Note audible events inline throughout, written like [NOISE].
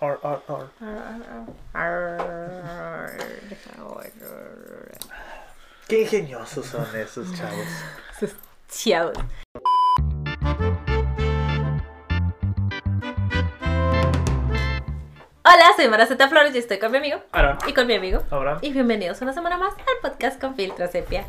Or, or, or. Qué ingeniosos son esos chavos. Ciao. Hola, soy Maraceta Flores y estoy con mi amigo. Aaron. Y con mi amigo. Abraham. Y bienvenidos una semana más al podcast con Filtro Sepia.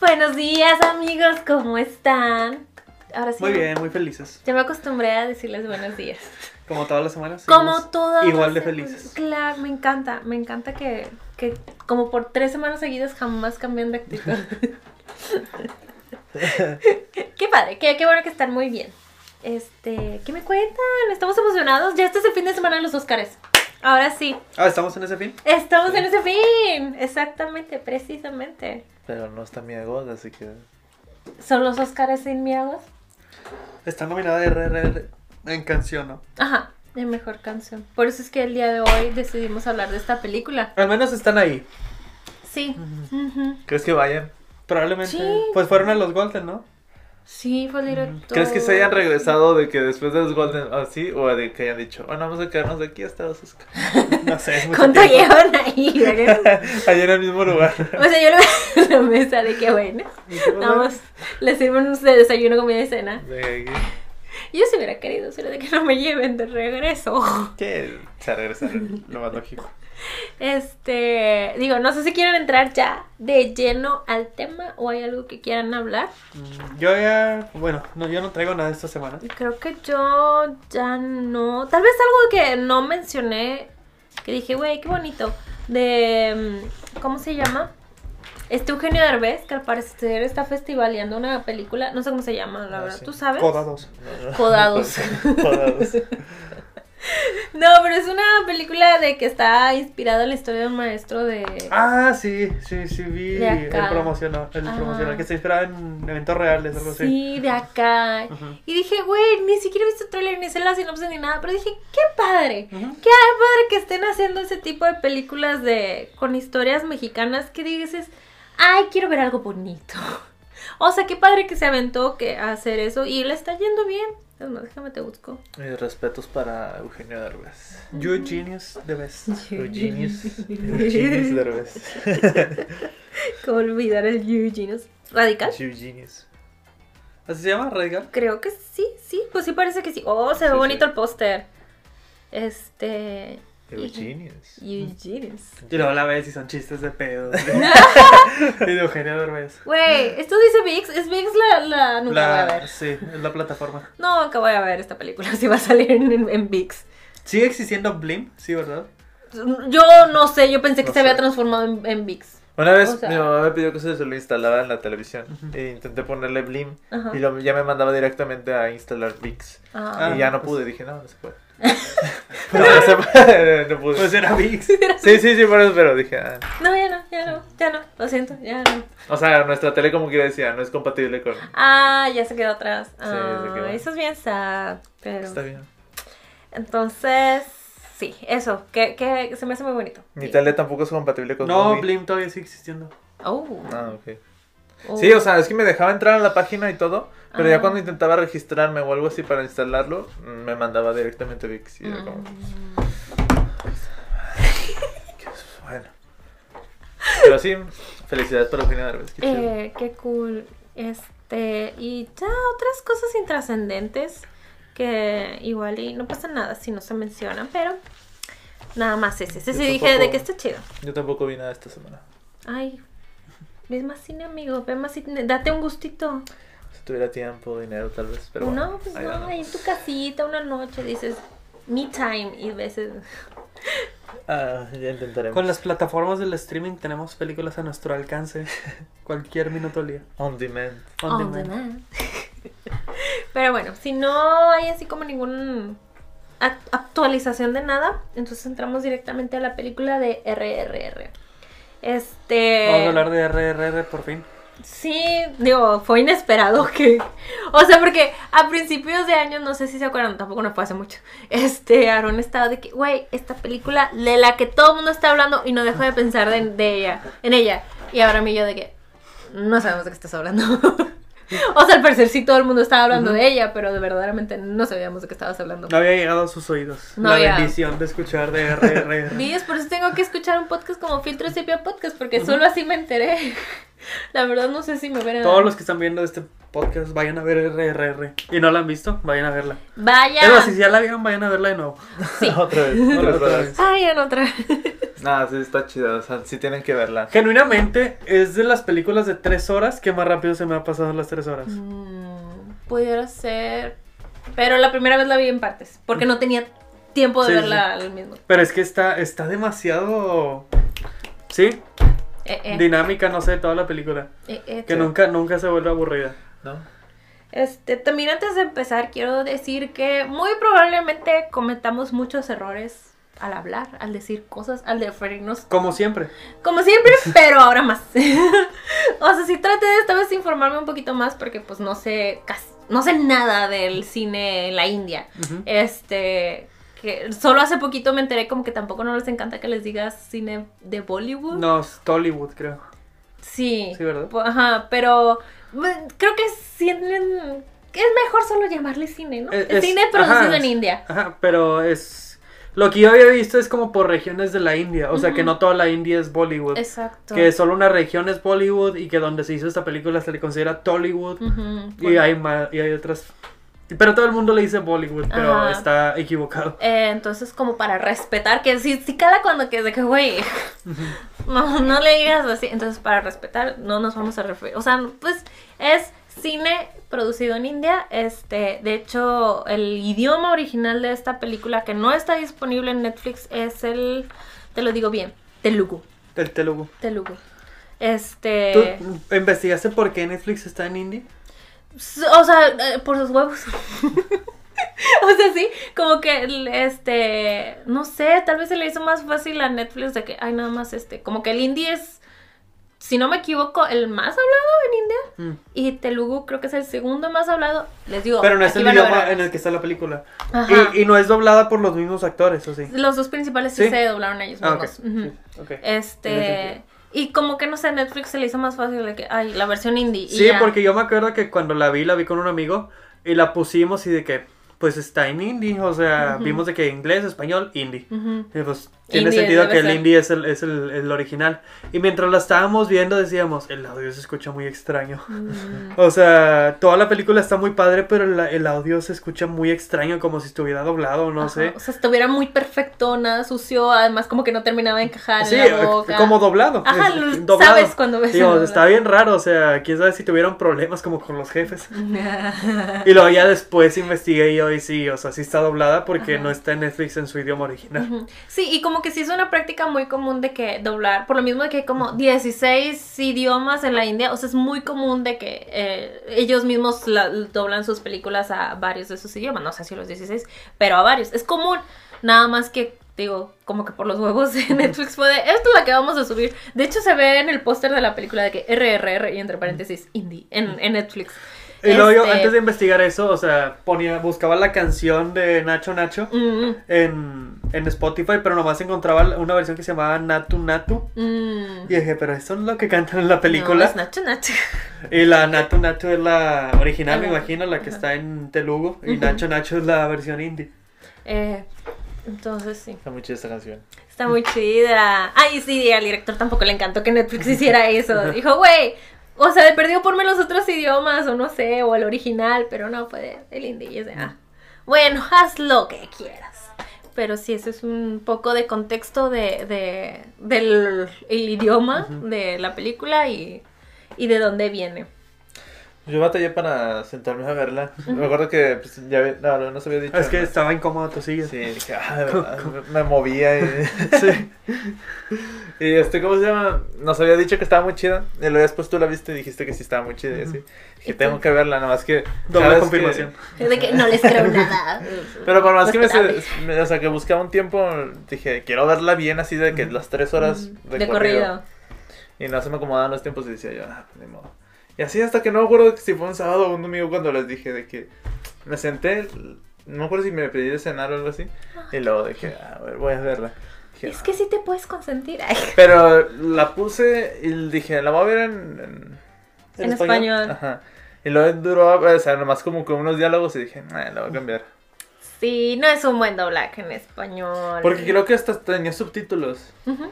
Buenos días, amigos, ¿cómo están? Ahora sí. Muy bien, muy felices. Ya me acostumbré a decirles buenos días. [LAUGHS] Como todas las semanas. Como todas. Igual de las felices. Claro, me encanta. Me encanta que, que como por tres semanas seguidas jamás cambian de actitud. [LAUGHS] qué padre, qué, qué bueno que están muy bien. Este, ¿qué me cuentan? Estamos emocionados. Ya este es el fin de semana de los Oscars. Ahora sí, Ah, ¿estamos en ese fin? estamos Sí. en ese fin. Exactamente, precisamente. Pero no está mi ego, así que... ¿Son los Oscars sin miedos? Está nominada RRR en canción, ¿no? Ajá, de mejor canción. Por eso es que el día de hoy decidimos hablar de esta película. Al menos están ahí. Sí. ¿Crees que vayan? Probablemente. Sí. Pues fueron a los Golden, ¿no? Sí, fue el director. ¿Crees que se hayan regresado de que después de los Golden así? O de que hayan dicho, bueno, vamos a quedarnos aquí hasta los Oscar? [LAUGHS] No sé, ¿Cuánto llevan ahí? [LAUGHS] Allá en el mismo lugar. O sea, yo le voy a la mesa de que bueno. Más les sirven un de desayuno, comida y cena. De aquí. Yo si hubiera querido, solo de que no me lleven de regreso. Que se regresaron, lo más lógico. Este, digo, no sé si quieren entrar ya de lleno al tema o hay algo que quieran hablar. Mm, Yo ya, bueno, no, yo no traigo nada esta semana. Creo que yo ya no. Tal vez algo que no mencioné, que dije, güey, qué bonito. De. mm, ¿Cómo se llama? Este Eugenio Derbez, que al parecer está festivaleando una película. No sé cómo se llama, la Ah, verdad. sí. ¿Tú sabes? Codados. Codados. [LAUGHS] Codados. [LAUGHS] No, pero es una película de que está inspirada en la historia de un maestro de. Ah, sí, sí, sí, vi el promocional, el Ah. promocional que está inspirado en eventos reales, algo así. Sí, de acá. Y dije, güey, ni siquiera he visto trailer, ni sé la sinopsis ni nada. Pero dije, qué padre. Ujú. Qué padre que estén haciendo ese tipo de películas de con historias mexicanas que dices, ay, quiero ver algo bonito. O sea, qué padre que se aventó que a hacer eso y le está yendo bien. Es más, déjame te busco. Respetos para Eugenio Derbez. Eugenius Derbez. Eugenius. Eugenius. Eugenius Derbez. [LAUGHS] ¿Cómo olvidar el Eugenius? ¿Radical? Eugenius. ¿Así se llama? ¿Radical? Creo que sí, sí, pues sí parece que sí. Oh, se ve Sí, bonito sí. el póster. Este. Eugenius. Eugenius. Y luego la ves y son chistes de pedo. [LAUGHS] y de Eugenio Derbez. Güey, esto dice VIX. ¿Es VIX la, la nunca voy a La, ver? sí, es la plataforma. [LAUGHS] No, nunca voy a ver esta película [LAUGHS] si va a salir en, en, VIX. ¿Sigue existiendo Blim? Sí, ¿verdad? Yo no sé, yo pensé que No se había transformado en, en VIX. Una vez O sea- mi mamá me pidió que se lo instalara en la televisión e intenté ponerle Blim y lo- ya me mandaba directamente a instalar VIX Ah. y ya no pues- pude, dije no, no se puede. [LAUGHS] no, [LAUGHS] no pude. Pues era VIX. [LAUGHS] Sí, sí, sí, por eso, pero dije, ah. No, ya no, ya no, ya no, lo siento, ya no. o sea, nuestra tele como que decía, no es compatible con... Ah, ya se quedó atrás. Sí, Ah, se quedó. Eso es bien sad, pero... Está bien. Entonces, sí, eso, que, que se me hace muy bonito. Mi Sí. tele tampoco es compatible con No. Blim todavía sigue existiendo. Oh. Ah, ok. Oh. Sí, o sea, es que me dejaba entrar a la página y todo, pero Ah. ya cuando intentaba registrarme o algo así para instalarlo, mm, me mandaba directamente VIX y era como... Bueno. Pero sí, felicidades para Eugenio Derbez. qué. Eh, qué cool. Este, y ya otras cosas intrascendentes que igual y no pasa nada si no se mencionan, pero nada más ese. Ese sí dije de que está chido. Yo tampoco vi nada esta semana. Ay, ves más cine, amigo, ve más cine, date un gustito. Si tuviera tiempo, dinero tal vez, pero no, bueno, pues no, ahí en tu casita una noche dices me time y veces Ah, ya intentaremos. Con las plataformas del streaming tenemos películas a nuestro alcance. [LAUGHS] Cualquier minuto al día. On demand. On on demand. demand. [LAUGHS] Pero bueno, si no hay así como ningún ac- actualización de nada, entonces entramos directamente a la película de RRR. Este. Vamos a hablar de RRR por fin. Sí, digo, fue inesperado que. O sea, porque a principios de año, no sé si se acuerdan, tampoco no fue hace mucho. Este, Aaron estaba de que, güey, esta película de la que todo el mundo está hablando y no dejo de pensar de, ella, en ella. Y ahora mí yo de que, no sabemos de qué estás hablando. [LAUGHS] [LAUGHS] O sea, al parecer sí todo el mundo estaba hablando de ella, pero de verdaderamente no sabíamos de qué estabas hablando. No había llegado a sus oídos. No la había. bendición de escuchar de RRR. ¿Ves? [LAUGHS] Por eso tengo que escuchar un podcast como Filtro Sepia Podcast, porque solo así me enteré. [LAUGHS] La verdad no sé si me hubieran... Todos los que están viendo este podcast vayan a ver RRR. Y no la han visto, vayan a verla. Vaya. Es más, si ya la vieron, vayan a verla de nuevo. Otra vez. Otra otra vez. vez. Ay, en Nada, sí está chida. O sea, sí tienen que verla. Genuinamente, es de las películas de tres horas que más rápido se me ha pasado las tres horas. Mm, pudiera ser... Pero la primera vez la vi en partes, porque no tenía tiempo de Sí, verla al mismo. Pero es que está, está demasiado. Sí, Eh, eh, dinámica, no sé, toda la película. eh, eh. Que nunca, nunca se vuelve aburrida. ¿No? Este, también antes de empezar quiero decir que muy probablemente cometamos muchos errores al hablar, al decir cosas, al referirnos Como siempre. como siempre, [LAUGHS] pero ahora más. [LAUGHS] o sea, sí traté de esta vez informarme un poquito más porque pues no sé casi, no sé nada del cine en la India. Este, que solo hace poquito me enteré como que tampoco no les encanta que les digas cine de Bollywood. No, es Tollywood, creo. Sí. Sí, ¿verdad? Ajá, pero bueno, creo que sí, en- es mejor solo llamarle cine, ¿no? Es- El es- cine producido ajá, en India. Ajá, pero es. Lo que yo había visto es como por regiones de la India. O sea, que no toda la India es Bollywood. Exacto. Que solo una región es Bollywood y que donde se hizo esta película se le considera Tollywood. Y hay, ma- y hay otras. Pero todo el mundo le dice Bollywood, pero Ajá. está equivocado. Eh, entonces, como para respetar, que sí, sí cala cuando que de que, güey, [LAUGHS] no, no le digas así. Entonces, para respetar, no nos vamos a referir. O sea, pues es cine producido en India. Este, de hecho, el idioma original de esta película que no está disponible en Netflix es el, te lo digo bien, Telugu. El Telugu. Telugu. Este. ¿Tú investigaste por qué Netflix está en indie? S- O sea, eh, por sus huevos. [LAUGHS] o sea, sí, como que, este, no sé, tal vez se le hizo más fácil a Netflix de que, ay, nada más, este, como que el indie es, si no me equivoco, el más hablado en India. Mm. Y Telugu creo que es el segundo más hablado. Les digo, Pero no es el idioma en el que está la película. Ajá. Y, y no es doblada por los mismos actores, ¿o sí? Los dos principales sí, ¿Sí? se doblaron ellos Ah, mismos. Ujú. Sí, ok. Tiene Este, y como que, no sé, Netflix se le hizo más fácil de que, ay, la versión indie. Sí, porque yo me acuerdo que cuando la vi, la vi con un amigo y la pusimos y de que, pues está en indie, o sea, vimos de que inglés, español, indie. Ujú. Y pues tiene sentido que el indie es el, es el, el original. Y mientras la estábamos viendo decíamos, el audio se escucha muy extraño. Mm. [LAUGHS] O sea, toda la película está muy padre, pero el, el audio se escucha muy extraño, como si estuviera doblado, no Ajá, sé. O sea, estuviera muy perfecto, nada sucio, además como que no terminaba de encajar Sí, en la boca. como doblado. Ajá, es- lo- doblado. sabes cuando ves Digo, está bien raro, o sea, quién sabe si tuvieron problemas como con los jefes. [LAUGHS] Y luego ya después investigué y hoy sí, o sea, sí está doblada porque Ajá. no está en Netflix en su idioma original. Sí, y como que sí es una práctica muy común de que doblar, por lo mismo de que hay como 16 idiomas en la India, o sea, es muy común de que eh, ellos mismos la- doblan sus películas a varios de sus idiomas, no sé si los 16, pero a varios, es común, nada más que, digo, como que por los huevos de Netflix fue de, esto es la que vamos a subir, de hecho se ve en el póster de la película de que RRR y entre paréntesis indie en, en Netflix. Y luego yo, Este, antes de investigar eso, o sea, ponía, buscaba la canción de Nacho Nacho mm, en, en Spotify, pero nomás encontraba una versión que se llamaba Natu Natu. mm. Y dije, pero eso es lo que cantan en la No, película. es Nacho Nacho. [LAUGHS] Y la Natu Natu es la original, me imagino, la que Ajá. está en Telugu. Y. Nacho Nacho es la versión indie. Eh, entonces sí. Está muy chida esta canción. Está muy chida. Ay, sí, y al director tampoco le encantó que Netflix hiciera eso. [LAUGHS] Dijo, güey, o sea, de perdido ponme los otros idiomas, o no sé, o el original, pero no puede, el. Y es de, ah, bueno, haz lo que quieras. Pero sí, eso es un poco de contexto de, de, del el idioma de la película y, y de dónde viene. Yo batallé para sentarme a verla. Me acuerdo que pues, ya ve- no, no, no se había dicho. Es que ¿no? estaba incómodo tu silla. Sí, dije, ah, de [LAUGHS] verdad, me, me movía y... [LAUGHS] Sí. [LAUGHS] y este, ¿cómo se llama? Nos había dicho que estaba muy chida. Y luego después tú la viste y dijiste que sí estaba muy chida y así. Dije, ¿Y tengo que verla, nada más que... Doble confirmación. que- Es de que no les creo nada. Pero por más que me, Respetable. se- me- O sea, que buscaba un tiempo, dije, quiero verla bien así de que las tres horas de, de corrido. corrido. Y no se me acomodaban los tiempos y decía yo, ah, pues, ni modo. Y así hasta que no me acuerdo si fue un sábado o un domingo cuando les dije de que me senté, no me acuerdo si me pedí de cenar o algo así. Y luego dije, "Ah, a ver, voy a verla. Dije, Es que sí te puedes consentir. Ay, [LAUGHS] Pero la puse y dije, la voy a ver en... en- En español. Ajá. Y luego duró, o sea, nomás como con unos diálogos y dije, la voy a cambiar. Sí, no es un buen doblaje en español. Porque creo que hasta tenía subtítulos. Ujú.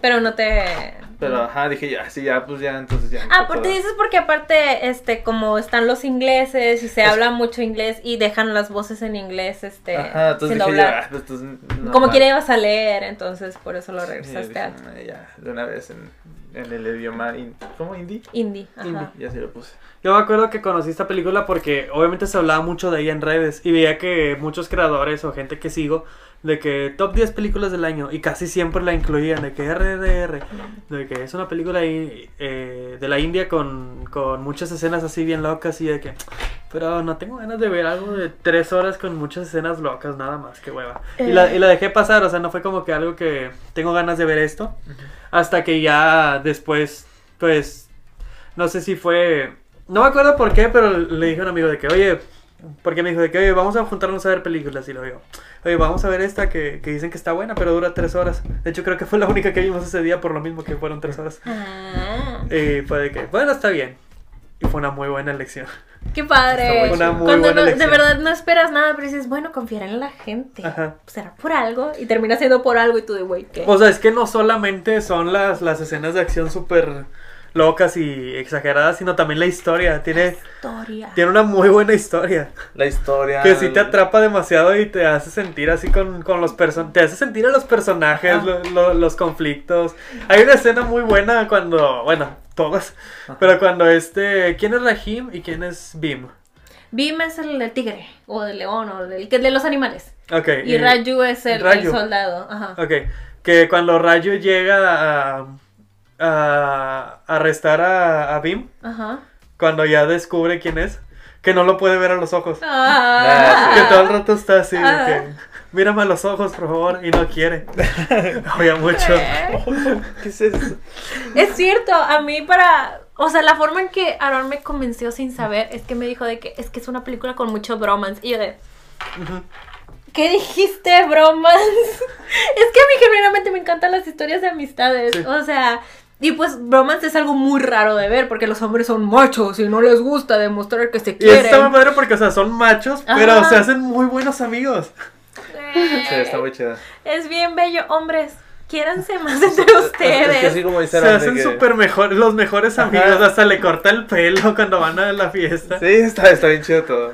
Pero no te... Pero ajá, dije, ya, sí, ya, pues ya, entonces ya. Ah, porque dices porque aparte, este, como están los ingleses y se Es- habla mucho inglés y dejan las voces en inglés, este, Ajá, entonces dije, ya, pues, entonces, no, como quiera ibas a leer, entonces por eso lo Sí, regresaste dije, a "Nah, ya, de una vez en, en el idioma, in- ¿cómo? ¿Indie? indie. Ajá. Y así lo puse. Yo me acuerdo que conocí esta película porque obviamente se hablaba mucho de ella en redes y veía que muchos creadores o gente que sigo de que top 10 películas del año y casi siempre la incluían de que RDR, de que es una película ahí, eh, de la India con, con muchas escenas así bien locas y de que, pero no tengo ganas de ver algo de tres horas con muchas escenas locas, nada más, que hueva. Y, la, y la dejé pasar, o sea, no fue como que algo que tengo ganas de ver esto, hasta que ya después, pues, no sé si fue, no me acuerdo por qué, pero le dije a un amigo de que, oye, porque me dijo de que, oye, vamos a juntarnos a ver películas. Y lo digo, oye, vamos a ver esta que, que dicen que está buena, pero dura tres horas. De hecho, creo que fue la única que vimos ese día por lo mismo que fueron tres horas. Ah, Y fue de que, bueno, está bien. Y fue una muy buena elección. Qué padre. Una muy Cuando buena no- de verdad no esperas nada, pero dices, bueno, confiar en la gente. Ajá. Será por algo y termina siendo por algo y tú de, güey, ¿qué? O sea, es que no solamente son las, las escenas de acción súper locas y exageradas, sino también la historia. Tiene, Historia. tiene una muy buena historia. La historia. Que sí te el- atrapa demasiado y te hace sentir así con, con los personajes. Te hace sentir a los personajes, lo- lo- los conflictos. Hay una escena muy buena cuando. Bueno, todas. Pero cuando este. ¿Quién es Rahim y quién es Bim? Bim es el del tigre, o del león, o del que de los animales. Ok. Y Raju es el, el soldado. Ajá. Ok. Que cuando Rayo llega a. a arrestar a, a Bim. Ajá. Cuando ya descubre quién es. Que no lo puede ver a los ojos. Ah, Que todo el rato está así de Ah. que. Mírame a los ojos, por favor. Y no quiere. [LAUGHS] Oye, mucho. ¿Eh? [LAUGHS] ¿Qué es eso? Es cierto, a mí para... O sea, la forma en que Aaron me convenció sin saber es que me dijo de que es que es una película con mucho bromance. Y yo de... ¿Qué dijiste, bromance? [LAUGHS] es que a mí genuinamente me encantan las historias de amistades. Sí. O sea... Y pues bromance es algo muy raro de ver porque los hombres son machos y no les gusta demostrar que se Y quieren. está muy padre porque, o sea, son machos, pero se hacen muy buenos amigos. Sí, está muy chida. Es bien bello, hombres. Quiéranse más [LAUGHS] entre Es que ustedes. así como dice Se hacen que- súper mejor, los mejores Ajá. amigos. Hasta le corta el pelo cuando van a la fiesta. Sí, está, está bien chido todo.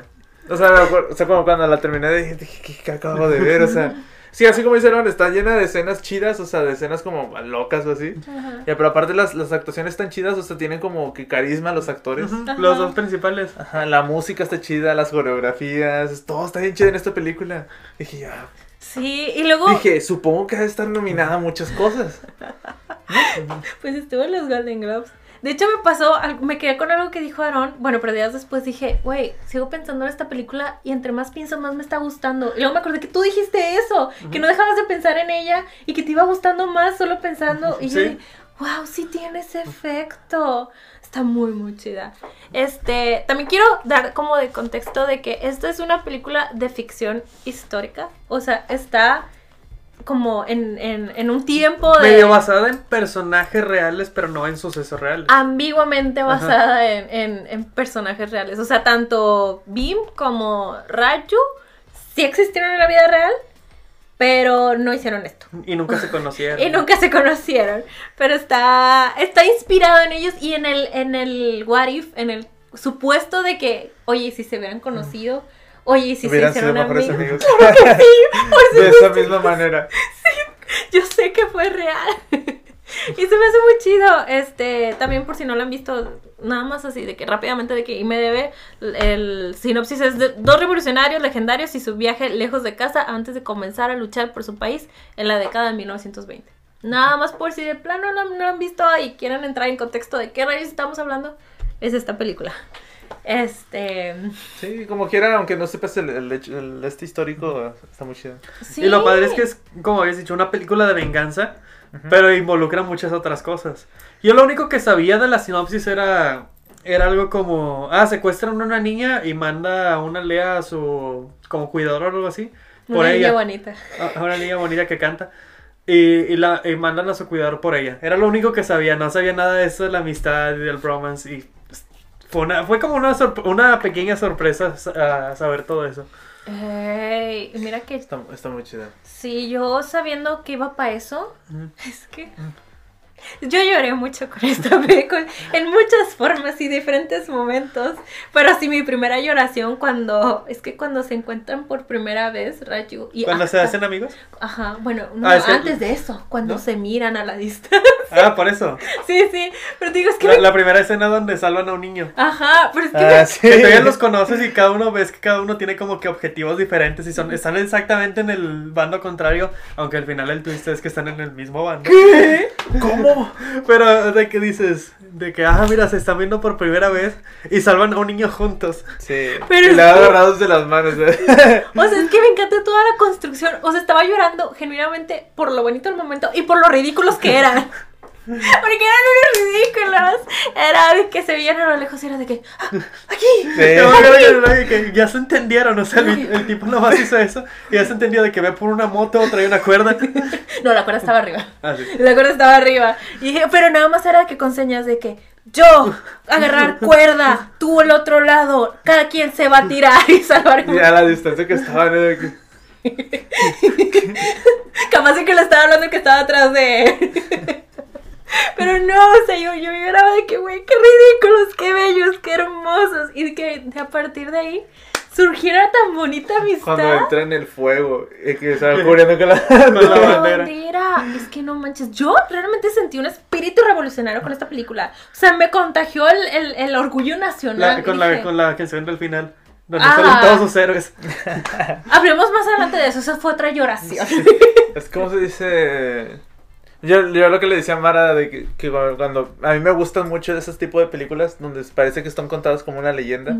O sea, me acuerdo- o sea, como cuando la terminé dije, dije, ¿qué, qué acabo de ver? O sea, [LAUGHS] sí, así como dice Aaron, está llena de escenas chidas, o sea, de escenas como locas o así. Ajá. Ya, pero aparte las, las actuaciones están chidas, o sea, tienen como que carisma los actores. Ajá. Los dos principales. Ajá, la música está chida, las coreografías, todo está bien chido en esta película. Dije, ya. Sí, y luego Dije, supongo que debe estar nominada a muchas cosas. [LAUGHS] pues estuvo en los Golden Globes. De hecho me pasó, me quedé con algo que dijo Aaron, bueno, pero días después dije, güey, sigo pensando en esta película y entre más pienso más me está gustando. Y luego me acordé que tú dijiste eso, que no dejabas de pensar en ella y que te iba gustando más solo pensando. Y yo dije, wow, sí tiene ese efecto. Está muy, muy chida. Este, también quiero dar como de contexto de que esto es una película de ficción histórica. O sea, está como en, en, en un tiempo de... Medio basada en personajes reales, pero no en sucesos reales. ambiguamente basada en, en- en personajes reales. O sea, tanto Bim como Raju sí existieron en la vida real, pero no hicieron esto. Y nunca se [LAUGHS] conocieron. Y nunca se conocieron. Pero está, está inspirado en ellos y en el, en el what if, en el supuesto de que, oye, ¿y si se hubieran conocido, oye, ¿y si se hicieron amigos. amigos. [LAUGHS] Por de esa misma manera. Yo sé que fue real. [LAUGHS] y se me hace muy chido. Este, también por si no lo han visto, nada más así, de que rápidamente de que IMDB, el sinopsis es de dos revolucionarios legendarios y su viaje lejos de casa antes de comenzar a luchar por su país en la década de 1920. Nada más por si de plano no, no lo han visto y quieren entrar en contexto de qué rayos estamos hablando, es esta película. Este. Sí, como quiera, aunque no sepas el, el, hecho- el- este histórico, está muy chido. Sí. Y lo padre es que es, como habías dicho, una película de venganza, pero involucra muchas otras cosas. Yo lo único que sabía de la sinopsis era, era algo como, ah, secuestran a una niña y manda a una lea a su, como cuidador o algo así, por Una niña ella. bonita. A a una niña bonita que canta. Y, y la, y mandan a su cuidador por ella. Era lo único que sabía. No sabía nada de eso de la amistad y del bromance. Y Fue, una, fue como una, una pequeña sorpresa sa- saber todo eso. Ey, mira que Está, está muy chida. Sí, yo sabiendo que iba para eso, [LAUGHS] es que yo lloré mucho con esta película en muchas formas y diferentes momentos. Pero sí, mi primera lloración cuando es que cuando se encuentran por primera vez Rayu y Cuando se hacen amigos. Ajá, bueno, no, Ah, es que- antes de eso, cuando ¿No? se miran a la [LAUGHS] distancia. Ah, por eso. sí, sí, pero digo, es que La, me- la primera escena donde salvan a un niño. Ajá, pero es que Ah, me- sí. [LAUGHS] Que todavía los conoces y cada uno ves que cada uno tiene como que objetivos diferentes y son están exactamente en el bando contrario, aunque al final el twist es que están en el mismo bando. ¿Cómo? Pero de que dices, de que, ah, mira, se están viendo por primera vez y salvan a un niño juntos. Sí. Pero y es le agarrados de las manos. ¿eh? [LAUGHS] O sea, es que me encanta toda la construcción. O sea, estaba llorando genuinamente por lo bonito del momento y por lo ridículos que eran. Porque eran unos ridículos. Era de que se veían a lo lejos y era de que, "Ah, aquí. Sí. Que- ya se entendieron, o sea, el, el tipo nomás hizo eso y ya se entendió de que ve por una moto, trae una cuerda. No, la cuerda estaba arriba. Ah, sí. La cuerda estaba arriba. Y dije, pero nada más era que con señas de que yo agarrar cuerda, tú el otro lado, cada quien se va a tirar y salvar. Y a la distancia que estaban. ¿eh? de que- Capaz de que le estaba hablando que estaba atrás de él. Pero no, o sea, yo, yo lloraba de que, güey, qué ridículos, qué bellos, qué hermosos. Y que de a partir de ahí surgiera tan bonita amistad. Cuando entra en el fuego. Y que estaba cubriendo con la. Con la La bandera. bandera. Es que no manches. Yo realmente sentí un espíritu revolucionario con esta película. O sea, me contagió el, el, el orgullo nacional. La- con, la, con la canción del final, donde Ah. salen todos sus héroes. Hablemos más adelante de eso. Esa fue otra lloración. Es como se dice. Yo, yo lo que le decía a Mara de que, que cuando a mí me gustan mucho de esos tipos de películas donde parece que están contadas como una leyenda,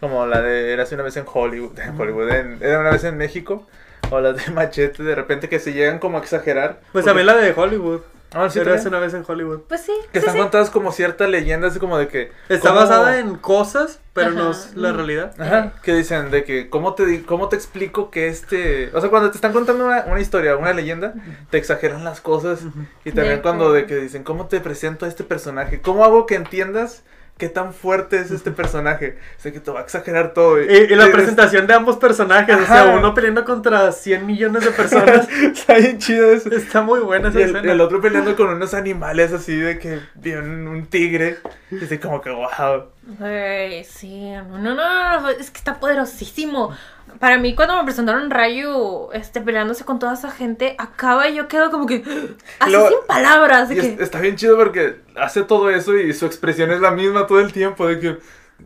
como la de Érase una vez en Hollywood, en Hollywood, en- era una vez en México, o las de Machete, de repente que se llegan como a exagerar. Pues porque- también la de Hollywood. Ah, sí, una vez en Hollywood. Pues sí. Que sí, están sí. contadas como cierta leyenda, así como de que... Está ¿cómo- basada en cosas, pero no es la realidad. Ajá, que dicen de que, ¿cómo te, ¿cómo te explico que este... O sea, cuando te están contando una, una historia, una leyenda, te exageran las cosas. Y también De cuando de que dicen, ¿cómo te presento a este personaje? ¿Cómo hago que entiendas qué tan fuerte es este personaje? O sea, que te va a exagerar todo. Y, y la eres- presentación de ambos personajes, o sea, uno peleando contra 100 millones de [LAUGHS] personas. Está bien chido eso. Está muy buena esa Y el, escena. el otro peleando con unos animales así de que bien un tigre. Y así como que wow. Ay, sí, no, no, no, no, es que está poderosísimo. Para mí, cuando me presentaron Rayu este, peleándose con toda esa gente, acaba y yo quedo como que [GASPS] así Lo- sin palabras. Y es- que, está bien chido porque hace todo eso y su expresión es la misma todo el tiempo. De que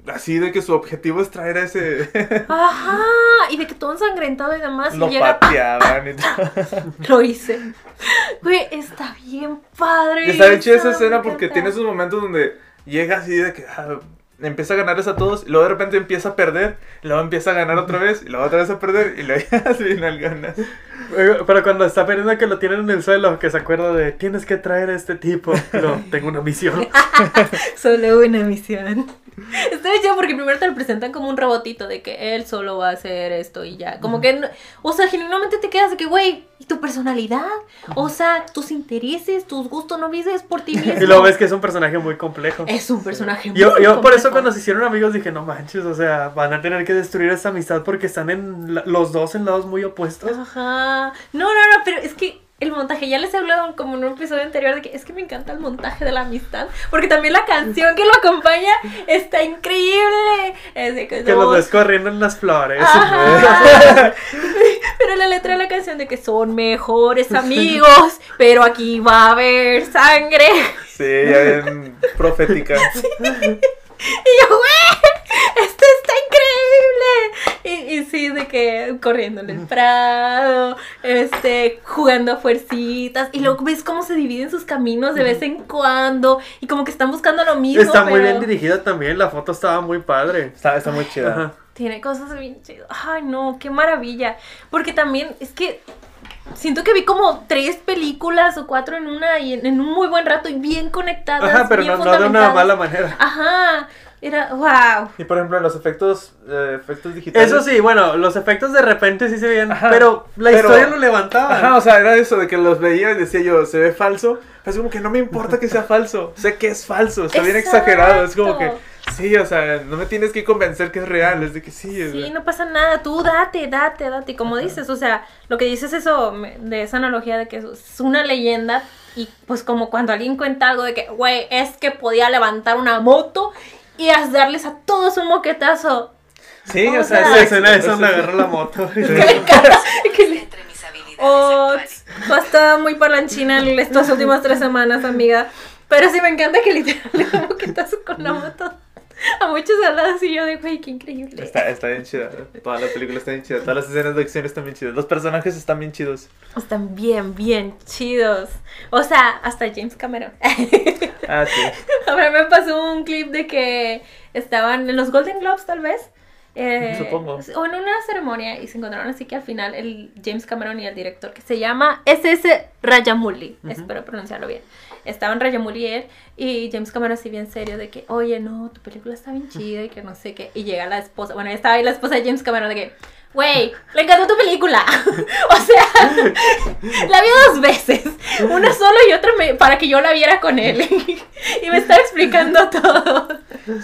así de que su objetivo es traer a ese. [LAUGHS] Ajá, y de que todo ensangrentado y demás. lo y llega, [LAUGHS] pateaban y todo. lo hice. Güey, está bien padre. Y está bien chida esa escena porque tiene esos momentos donde llega así de que ah, empieza a ganarles a todos y luego de repente empieza a perder, y luego empieza a ganar otra vez y luego otra vez a perder y luego ya [LAUGHS] al final gana. Pero cuando está perdiendo que lo tienen en el suelo, que se acuerda de tienes que traer a este tipo. No, tengo una misión. [LAUGHS] Solo una misión. [LAUGHS] Está bien chido porque primero te lo presentan como un robotito de que él solo va a hacer esto y ya. Como que, no- o sea, genuinamente te quedas de que, güey, ¿y tu personalidad? O sea, tus intereses, tus gustos, no vives por ti [LAUGHS] mismo. Y luego ves que es un personaje muy complejo. Es un personaje muy Yo, yo por eso complejo. cuando se hicieron amigos dije, no manches, o sea, van a tener que destruir esa amistad porque están en la- los dos en lados muy opuestos. Ajá. No, no, no, pero es que el montaje, ya les he hablado como en un episodio anterior de que es que me encanta el montaje de la amistad. Porque también la canción que lo acompaña está increíble. Es de que, Que los ves corriendo en las flores. [LAUGHS] [LAUGHS] Pero la letra de la canción de que son mejores amigos, pero aquí va a haber sangre. Sí, ya bien profética. [LAUGHS] Y yo, güey, esto está increíble. Y, y sí, de que corriendo en el prado, este, jugando a fuercitas. Y luego ves cómo se dividen sus caminos de vez en cuando. Y como que están buscando lo mismo. Está muy pero bien dirigida también, la foto estaba muy padre. Está, está muy chida. Ajá. Tiene cosas bien chidas. Ay, no, qué maravilla. Porque también es que siento que vi como tres películas o cuatro en una y en, en un muy buen rato y bien conectadas. Ajá, pero bien no, no de una fundamentadas. mala manera. Ajá, era wow. Y por ejemplo, los efectos, eh, efectos digitales. Eso sí, bueno, los efectos de repente sí se veían, Ajá, pero la pero- historia lo levantaba. Ajá, o sea, era eso de que los veía y decía yo, se ve falso. Pero es como que no me importa que sea falso. Sé que es falso, está bien Exacto. exagerado. Es como que Sí, o sea, no me tienes que convencer que es real, es de que sí. es Sí, no pasa nada, tú date, date, date. Y como dices, o sea, lo que dices eso, de esa analogía de que es una leyenda y pues como cuando alguien cuenta algo de que, güey, es que podía levantar una moto y as- darles a todos un moquetazo. Sí, O o sea, sea, La es- escena de esa es- donde agarra la moto. [LAUGHS] Que me encanta. [LAUGHS] que le- Oh, estado muy parlanchina en estas últimas tres semanas, amiga. Pero sí me encanta que literal le da un moquetazo con la moto [LAUGHS] a muchos lados y yo de, güey, qué increíble. Está, está bien chida. Toda la película está bien chida. Todas las escenas de acción están bien chidas. Los personajes están bien chidos. Están bien, bien chidos. O sea, hasta James Cameron. [LAUGHS] Ah, sí. A ver, me pasó un clip de que estaban en los Golden Globes, tal vez. eh, Supongo. O en una ceremonia y se encontraron así que al final el James Cameron y el director que se llama SS Rajamouli, espero pronunciarlo bien. Estaban Rajamouli y él y James Cameron así bien serio de que, oye, no, tu película está bien chida y que no sé qué. Y llega la esposa, bueno, estaba ahí la esposa de James Cameron de que, güey, le encantó tu película. [LAUGHS] o sea, la vi dos veces, una solo y otra me- para que yo la viera con él. [LAUGHS] y me estaba explicando todo.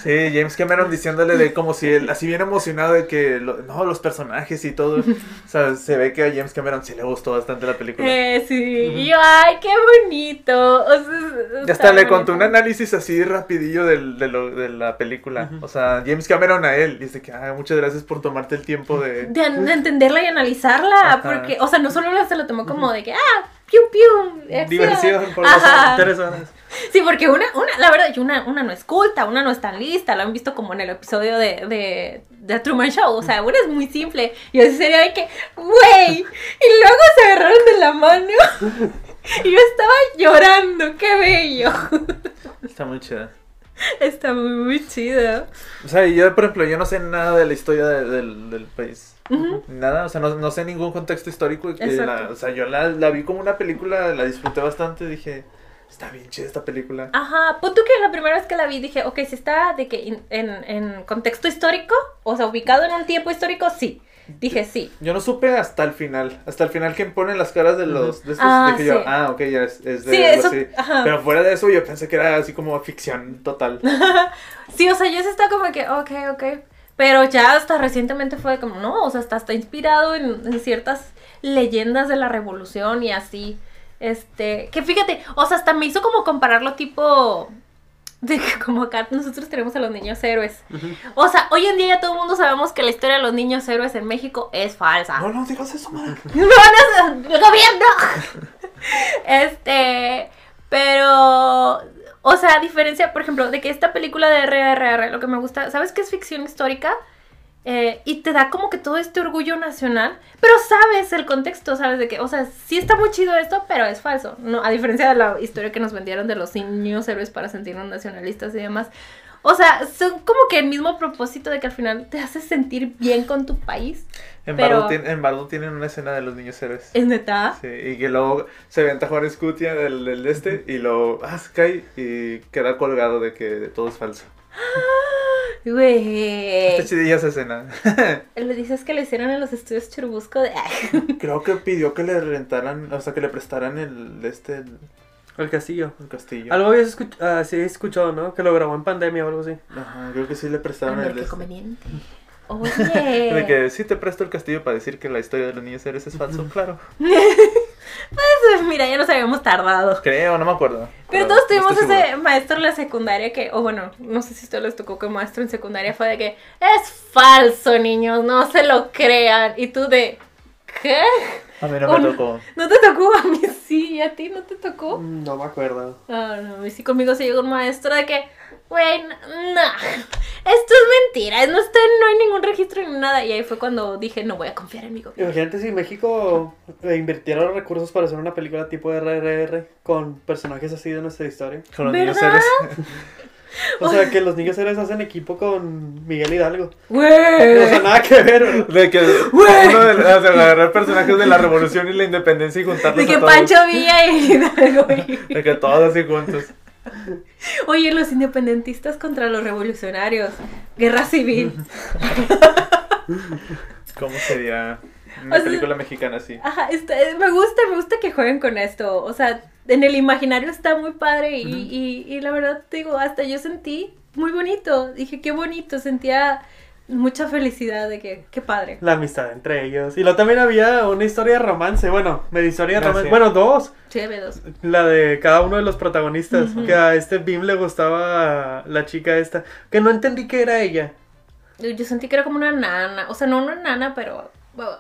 Sí, James Cameron diciéndole de como si él, así bien emocionado de que, lo- no, los personajes y todo. O sea, se ve que a James Cameron sí le gustó bastante la película. Eh, sí, y yo, ay, qué bonito. O sea, Y hasta le contó un análisis así rapidillo del, de, lo- de la película. O sea, James Cameron a él. Dice que, ah, muchas gracias por tomarte el tiempo de... De, de entenderla y analizarla, Ajá. porque, o sea, no solo se lo tomó como de que, ah, piu, piu. Diversión por las tres horas. Sí, porque una, una, la verdad, una, una no es culta, una no es tan lista, lo han visto como en el episodio de, de, de Truman Show, o sea, una es muy simple, y así sería de que, güey, y luego se agarraron de la mano, [LAUGHS] y yo estaba llorando, qué bello, Está muy chida. [LAUGHS] está muy, muy chido. O sea, yo, por ejemplo, yo no sé nada de la historia de- del, del país. Nada, o sea, no, no sé ningún contexto histórico. que la- o sea, yo la, la vi como una película, la disfruté bastante. Dije, está bien chida esta película. Ajá, pues tú que la primera vez que la vi dije, ok, si está de que in- en, en contexto histórico, o sea, ubicado en un tiempo histórico, sí. Dije sí. Yo no supe hasta el final. Hasta el final que ponen las caras de los. De estos, Ah, dije yo, ah, ok, ya es, es de Sí, algo eso- así. ajá. Pero fuera de eso, yo pensé que era así como ficción total. [LAUGHS] Sí, o sea, yo sí estaba como que, ok, ok. Pero ya hasta recientemente fue como, no, o sea, hasta está inspirado en, en ciertas leyendas de la revolución y así. Este, que fíjate, o sea, hasta me hizo como compararlo tipo de que como acá nosotros tenemos a los niños héroes. O sea, hoy en día ya todo el mundo sabemos que la historia de los niños héroes en México es falsa. no, no digas eso, madre. [LAUGHS] ¡No a el gobierno! [LAUGHS] este, pero, o sea, a diferencia, por ejemplo, de que esta película de RRR, lo que me gusta, ¿sabes qué es ficción histórica? Eh, y te da como que todo este orgullo nacional, pero sabes el contexto, sabes de que, o sea, sí está muy chido esto, pero es falso, ¿no? A diferencia de la historia que nos vendieron de los niños héroes para sentirnos nacionalistas y demás. O sea, son como que el mismo propósito de que al final te hace sentir bien con tu país. En Pero- Bardo, tien- en Bardo tienen una escena de los niños héroes. ¿Es neta? Sí, y que luego se venta Juan Escutia del, del este y luego ah, cae y queda colgado de que todo es falso. [GASPS] Güey. Está chidilla esa escena. [LAUGHS] Le dices que le hicieron en los estudios Churubusco de... [LAUGHS] Creo que pidió que le rentaran, o sea, que le prestaran el, este, el, El castillo. el castillo. Algo habías escuch- ah, sí, escuchado, ¿no? Que lo grabó en pandemia o algo así. Ajá, creo que sí le prestaron el qué este. conveniente. [LAUGHS] De Oye. que sí te presto el castillo para decir que la historia de los niños héroes es falso, claro. Pues, mira, ya nos habíamos tardado. Creo, no me acuerdo. Pero todos tuvimos ese seguro. maestro en la secundaria que, o bueno, no sé si ustedes les tocó que maestro en secundaria fue de que es falso, niños, no se lo crean. Y tú de, ¿qué? A mí no me tocó. ¿No te tocó? A mí sí, ¿y a ti no te tocó? No me acuerdo. Ah, no, mí sí conmigo se llegó un maestro de que, güey, no, esto es mentira, no, está, no hay ningún registro ni nada. Y ahí fue cuando dije, no voy a confiar en mi gobierno. Imagínate si México invirtiera los recursos para hacer una película tipo RRR con personajes así de nuestra historia. Con los niños ¿Verdad? héroes. O sea, [LAUGHS] que los niños héroes hacen equipo con Miguel Hidalgo. No Güey. sea, nada que ver. De que uno de, o sea, agarrar personajes de la revolución y la independencia y juntarlos De que a todos. Pancho Villa y Hidalgo, güey. De que todos así juntos. Oye, los independentistas contra los revolucionarios. Guerra civil. [LAUGHS] ¿Cómo sería O una sea- película mexicana así? Ajá, está- eh, me gusta, me gusta que jueguen con esto. O sea, en el imaginario está muy padre y, y, y la verdad te digo, hasta yo sentí muy bonito. Dije, qué bonito. Sentía mucha felicidad de que, qué padre. La amistad entre ellos. Y luego también había una historia de romance. Bueno, media historia de romance. Bueno, dos. Sí, había dos. La de cada uno de los protagonistas. Que a este Bim le gustaba la chica esta. Que no entendí que era ella. Yo sentí que era como una nana. O sea, no una nana, pero.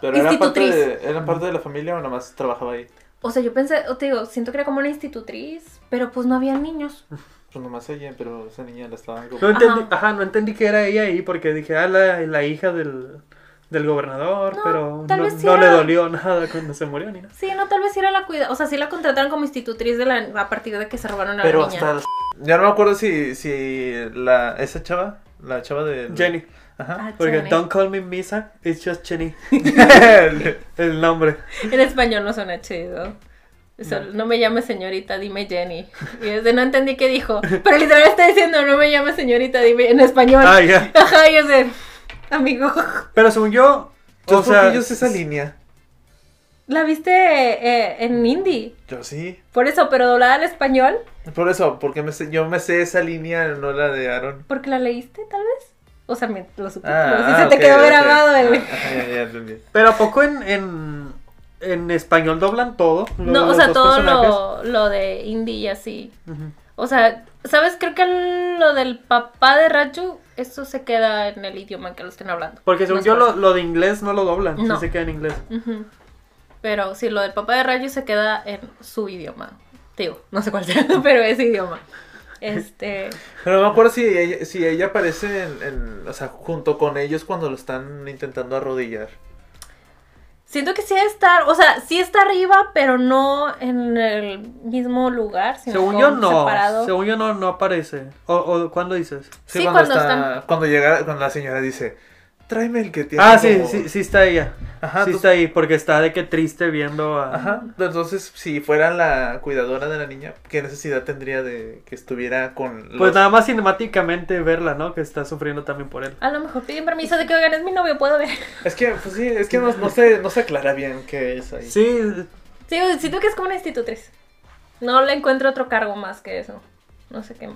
Pero era parte, institutriz. de, ¿era parte de la familia o nomás trabajaba ahí? O sea, yo pensé, o te digo, siento que era como una institutriz, pero pues no había niños. [LAUGHS] Pues nomás ella, pero esa niña la estaban como... No entendí, Ajá. ajá. no entendí que era ella ahí porque dije, ah, la, la hija del, del gobernador, No, pero tal no, vez no le era- dolió nada cuando se murió ni nada. Sí, no, tal vez sí era la cuida. O sea, sí la contrataron como institutriz de la, a partir de que se robaron a Pero la niña. hasta... Ya no me acuerdo si, si la, esa chava, la chava de... Jenny. Ajá. Ah, Porque Jenny. don't call me Misa, it's just Jenny. [LAUGHS] El nombre. En español no suena chido. No me llames señorita, dime Jenny. Y desde no entendí qué dijo. Pero literal está diciendo, no me llames señorita, dime en español. Ah, ya. Ajá, y yo sé, amigo. Pero según yo, o sea, ¿por qué yo sé esa línea? La viste eh, en hindi. Yo sí. Por eso, pero doblada al español. Por eso, porque me sé- yo me sé esa línea, no la de Aaron. Porque la leíste, tal vez. O sea, me, los subtítulos. Ah, ah, se te quedó grabado el. Ah, ajá, ya, ya entendí. pero ¿a poco en, en, en español doblan todo? Lo- No, o sea, todo lo, lo de indie y así. O sea, ¿sabes? Creo que lo del papá de Raju, eso se queda en el idioma en que lo estén hablando. Porque según No yo lo, lo de inglés no lo doblan, sí No. se queda en inglés. Pero sí, lo del papá de Raju se queda en su idioma. Digo, no sé cuál sea, [LAUGHS] pero ese idioma. Este. Pero no me acuerdo si ella, si ella aparece en, en- o sea, junto con ellos cuando lo están intentando arrodillar. Siento que sí está, o sea, sí está arriba, pero no en el mismo lugar. Sino Según yo no, separado. según yo no, no aparece. O, o ¿cuándo dices? Sí, cuando, cuando está, están- cuando llega, cuando la señora dice, tráeme el que tiene. Ah, sí, como-". sí, sí está ella. Ajá, sí entonces- está ahí, porque está de que triste viendo a... Ajá, entonces si fuera la cuidadora de la niña, ¿qué necesidad tendría de que estuviera con los... Pues nada más cinemáticamente verla, ¿no? Que está sufriendo también por él. A lo mejor piden permiso de que oigan, es mi novio, puedo ver. Es que, pues sí, es que no, no se, no se aclara bien qué es ahí. Sí, Sí, siento que es como una institutriz. No le encuentro otro cargo más que eso. No sé qué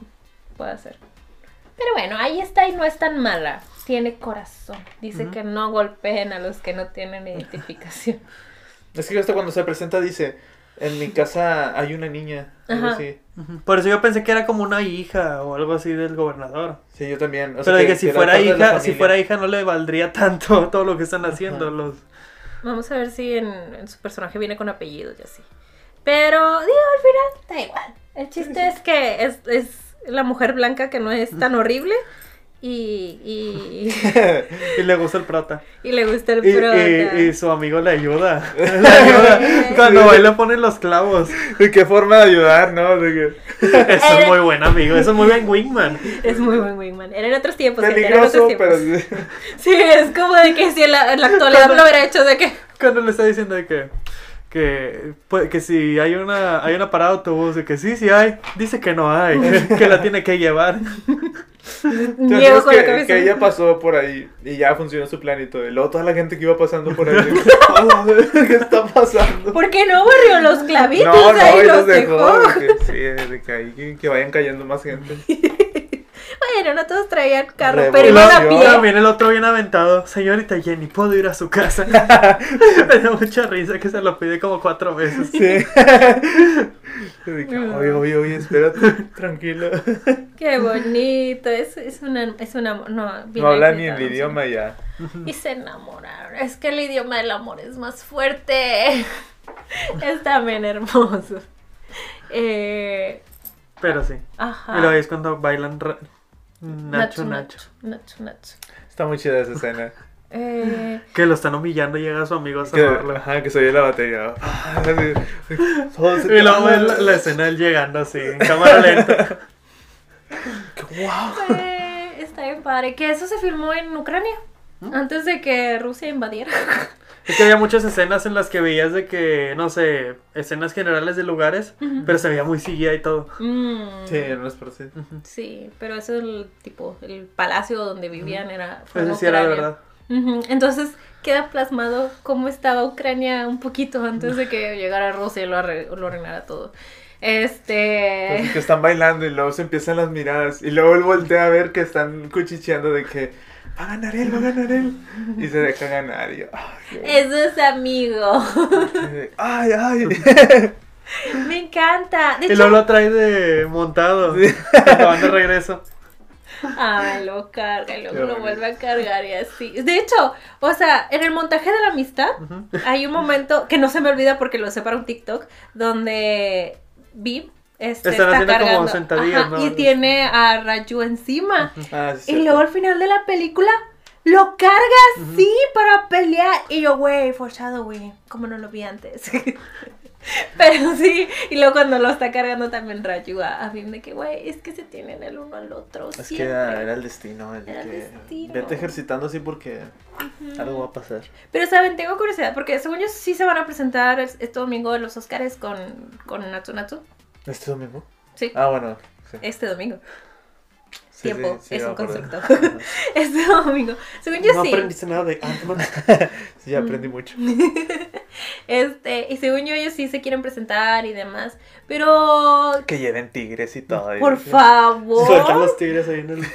puede hacer. Pero bueno, ahí está y no es tan mala. Tiene corazón. Dice que no golpeen a los que no tienen identificación. [LAUGHS] Es que hasta cuando se presenta dice, en mi casa hay una niña. algo. Por eso yo pensé que era como una hija o algo así del gobernador. Sí, yo también. O sea, Pero de que si era fuera hija, si fuera hija no le valdría tanto [LAUGHS] todo lo que están haciendo los. Vamos a ver si en, en su personaje viene con apellidos y así. Pero, digo, al final da igual. El chiste es que es, es la mujer blanca que no es tan horrible y, y, [LAUGHS] Y le gusta el prota. y le gusta el Y, prota. y- y su amigo le ayuda. [LAUGHS] [LAUGHS] Le ayuda. Cuando va y le ponen los clavos. ¿De qué forma de ayudar, no? De que... Eso es muy buen amigo. Eso es muy buen wingman. Es muy buen wingman. Era en otros tiempos. gente, era en Peligroso, otros pero... tiempos. Sí, es como de que si en la, en la actualidad lo hubiera hecho de que... Cuando le está diciendo de que. Que, pues, que si hay una hay una parada de autobús de que sí, sí hay, dice que no hay, que la tiene que llevar. [LAUGHS] Niego con que, la cabeza. que ella pasó por ahí y ya funcionó su plan y todo. Y luego toda la gente que iba pasando por ahí. [LAUGHS] "Ah, [LAUGHS] ¿Qué está pasando? ¿Por qué no barrió los clavitos? No, no, ahí los dejó. dejó. de que, sí, de que ahí que vayan cayendo más gente. Bueno, no todos traían carro, Revolución. pero iban a pie. También el otro bien aventado. Señorita Jenny, ¿puedo ir a su casa? [LAUGHS] Me da mucha risa que se lo pide como cuatro veces. Sí. Oye, oye, oye, espérate, [LAUGHS] tranquilo. [LAUGHS] Qué bonito. Es, es una... Es una no, No habla ni el idioma ya. Y se enamoraron. Es que el idioma del amor es más fuerte. Es también hermoso. Eh, Pero sí. ajá. Y luego es cuando bailan ra- Nacho Nacho. Nacho, Nacho. Está muy chida esa escena. Eh, Que lo están humillando y llega su amigo a salvarlo. ajá, que se oye la batería. Y luego la, la escena él llegando así, en cámara lenta. [LAUGHS] Wow. eh, está bien padre. Que eso se filmó en Ucrania. ¿Mm? Antes de que Rusia invadiera. [LAUGHS] Es que había muchas escenas en las que veías de que, no sé, escenas generales de lugares, pero se veía muy CGI y todo. Mm, Sí, no es por sí. sí, pero eso es el tipo, el palacio donde vivían era. fue en Eso sí era de Ucrania. verdad. Entonces queda plasmado cómo estaba Ucrania un poquito antes de que llegara Rusia y lo, arre- lo arruinara todo. Este. Así que están bailando y luego se empiezan las miradas. Y luego él voltea a ver que están cuchicheando de que va a ganar él, va a ganar él. Y se deja ganar. Y yo, ay. Eso es amigo. ay, ay. [LAUGHS] Me encanta. De Y hecho, luego lo trae de montado. Cuando van de regreso. Ay, lo carga y luego Qué lo bonito. vuelve a cargar y así. De hecho, o sea, en el montaje de la amistad hay un momento que no se me olvida porque lo sé para un TikTok donde Viv este, Están está haciendo como cargando sentadillas, Ajá, ¿no? y tiene a Raju encima. Ah, sí, Y luego al final de la película lo carga así para pelear. Y yo, güey, foreshadowing. Como no lo vi antes. [LAUGHS] Pero sí, y luego cuando lo está cargando también Raju a, Bim de que, güey, es que se tienen el uno al otro. Es que siempre". era, era el destino. El Era el destino. Vete ejercitando así porque algo va a pasar. Pero, ¿saben? Tengo curiosidad, porque según yo sí se van a presentar es- este domingo los Oscars con, con Natsu Natsu. ¿Este domingo? Sí, Ah, bueno. Sí. este domingo. Sí, Tiempo, sí, es un concepto. [LAUGHS] Este domingo. Según yo No sí. aprendiste nada de Ant-Man. [LAUGHS] sí, aprendí mucho. [LAUGHS] Este, y según yo ellos sí se quieren presentar y demás. Pero, Que lleven tigres y todo. por favor. Sueltan los tigres ahí en el.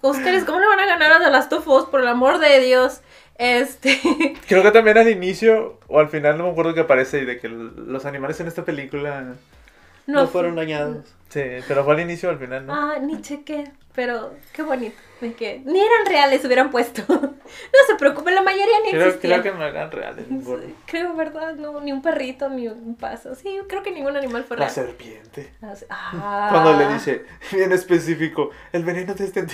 Oscars, ¿cómo le van a ganar a The Last of Us? Por el amor de Dios. Este. Creo que también al inicio o al final no me acuerdo que aparece y de que los animales en esta película. No, fueron dañados. Sí, pero fue al inicio o al final, ¿no? Ah, ni chequé, pero qué bonito. De que ni eran reales hubieran puesto. [LAUGHS] No se preocupen, la mayoría ni creo, existían. creo que no eran reales. Sí, Creo, ¿verdad? No, ni un perrito, ni un paso. Sí, creo que ningún animal fue La real. serpiente. Ah. [LAUGHS] Cuando le dice, bien específico, el veneno de este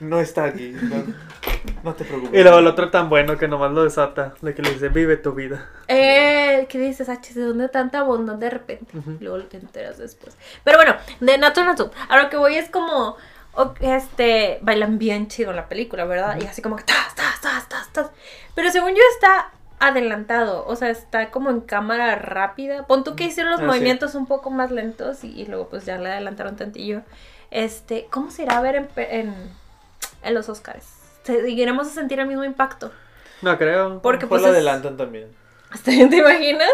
no está aquí. No, [LAUGHS] [LAUGHS] no te preocupes. Y luego el otro tan bueno que nomás lo desata. De que le dice, vive tu vida. Eh, ¿qué dices, H? ¿De dónde tanta bondad de repente? Luego te enteras después. Pero bueno, de Natsu Natsu. A lo que voy es como. Este, bailan bien chido en la película, ¿verdad? Y así como que tas, tas, tas, tas, tas. Pero según yo está adelantado, o sea, está como en cámara rápida. Pon tú que hicieron los Ah, sí. movimientos un poco más lentos y, y luego pues ya le adelantaron tantillo. Este, ¿cómo será ver en, en, en los Oscars? ¿Seguiremos a sentir el mismo impacto? No creo. Porque Pues lo es- adelantan también. ¿Te imaginas?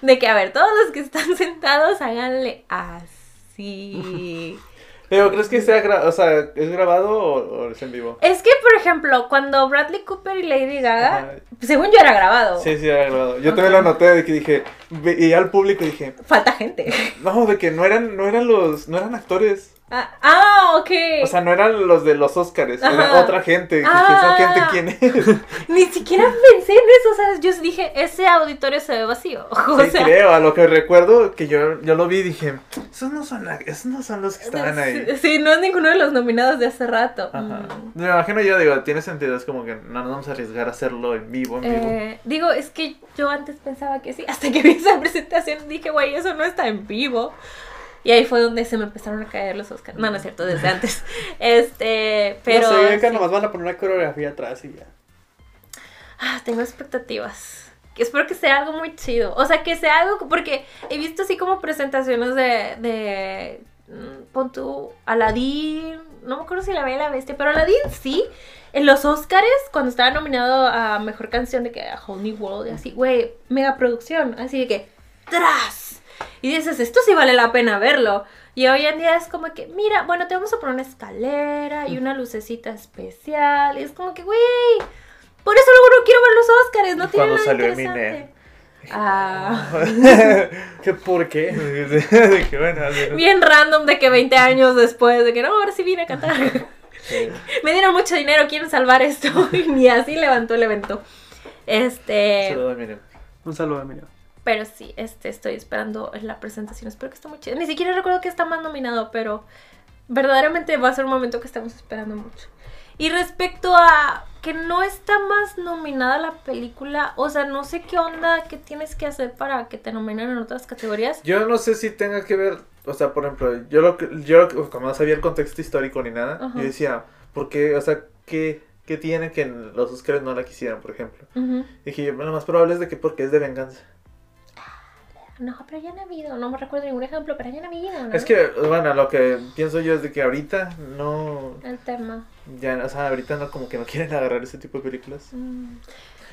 De que, a ver, todos los que están [LAUGHS] sentados háganle así. [LAUGHS] Pero ¿crees que sea gra- o sea, es grabado o, o es en vivo? Es que, por ejemplo, cuando Bradley Cooper y Lady Gaga, Ajá. según yo era grabado. Sí, sí, era grabado. Yo también Ok. lo noté de que dije, veía al público y dije, Falta gente. [LAUGHS] no, de que no eran, no eran los, no eran actores. Ah, ah, ok. O sea, no eran los de los Oscars, era otra gente. Ah. ¿Esa gente quién [LAUGHS] es? Ni siquiera pensé en eso, ¿sabes? Yo dije, ese auditorio se ve vacío. [LAUGHS] O Sí, sea, creo, a lo que recuerdo que yo, yo lo vi y dije, esos no son, la- esos no son los que estaban ahí. Sí, sí, no es ninguno de los nominados de hace rato. Ajá. Mm. Me imagino yo, digo, tiene sentido, es como que no nos vamos a arriesgar a hacerlo en vivo, en vivo. Eh, digo, es que yo antes pensaba que sí, hasta que vi esa [LAUGHS] presentación dije, güey, eso no está en vivo. Y ahí fue donde se me empezaron a caer los Oscars. No, no es cierto, desde antes. [LAUGHS] Este, pero... no sé, que sí. nomás van a poner una coreografía atrás y ya. Ah, tengo expectativas. Que espero que sea algo muy chido. O sea, que sea algo... Porque he visto así como presentaciones de... de mm, pon tú, Aladdin... No me acuerdo si la ve la bestia, pero Aladdin sí. En los Oscars, cuando estaba nominado a Mejor Canción de que a Whole New World y así, güey, mega producción. Así de que... ¡Tras! Y dices, esto sí vale la pena verlo. Y hoy en día es como que, mira, bueno, te vamos a poner una escalera y una lucecita especial. Y es como que, güey, por eso luego no quiero ver los Oscars, no tiene nada salió interesante. Eminem. Ah, [LAUGHS] ¿Qué por qué? [LAUGHS] de que bueno, bien random de que 20 años después, de que no, ahora sí vine a cantar. [LAUGHS] Sí. Me dieron mucho dinero, quieren salvar esto. Y así levantó el evento. Este, Saludo a Eminem. Un saludo, Emilio. Pero sí, este, estoy esperando la presentación. Espero que esté muy chido. Ni siquiera recuerdo que está más nominado, pero verdaderamente va a ser un momento que estamos esperando mucho. Y respecto a que no está más nominada la película, o sea, no sé qué onda, qué tienes que hacer para que te nominen en otras categorías. Yo no sé si tenga que ver, o sea, por ejemplo, yo lo que, yo como no sabía el contexto histórico ni nada, Ajá. yo decía, ¿por qué, o sea, qué, qué tiene que los Oscars no la quisieran, por ejemplo? Ujú. Dije, bueno, lo más probable es de que porque es de venganza. No, pero ya no ha habido, no me recuerdo ningún ejemplo, pero ya no ha habido, ¿no? Es que, bueno, lo que pienso yo es de que ahorita no, El tema. ya, o sea, ahorita no, como que no [LAUGHS] quieren agarrar ese tipo de películas. Mm.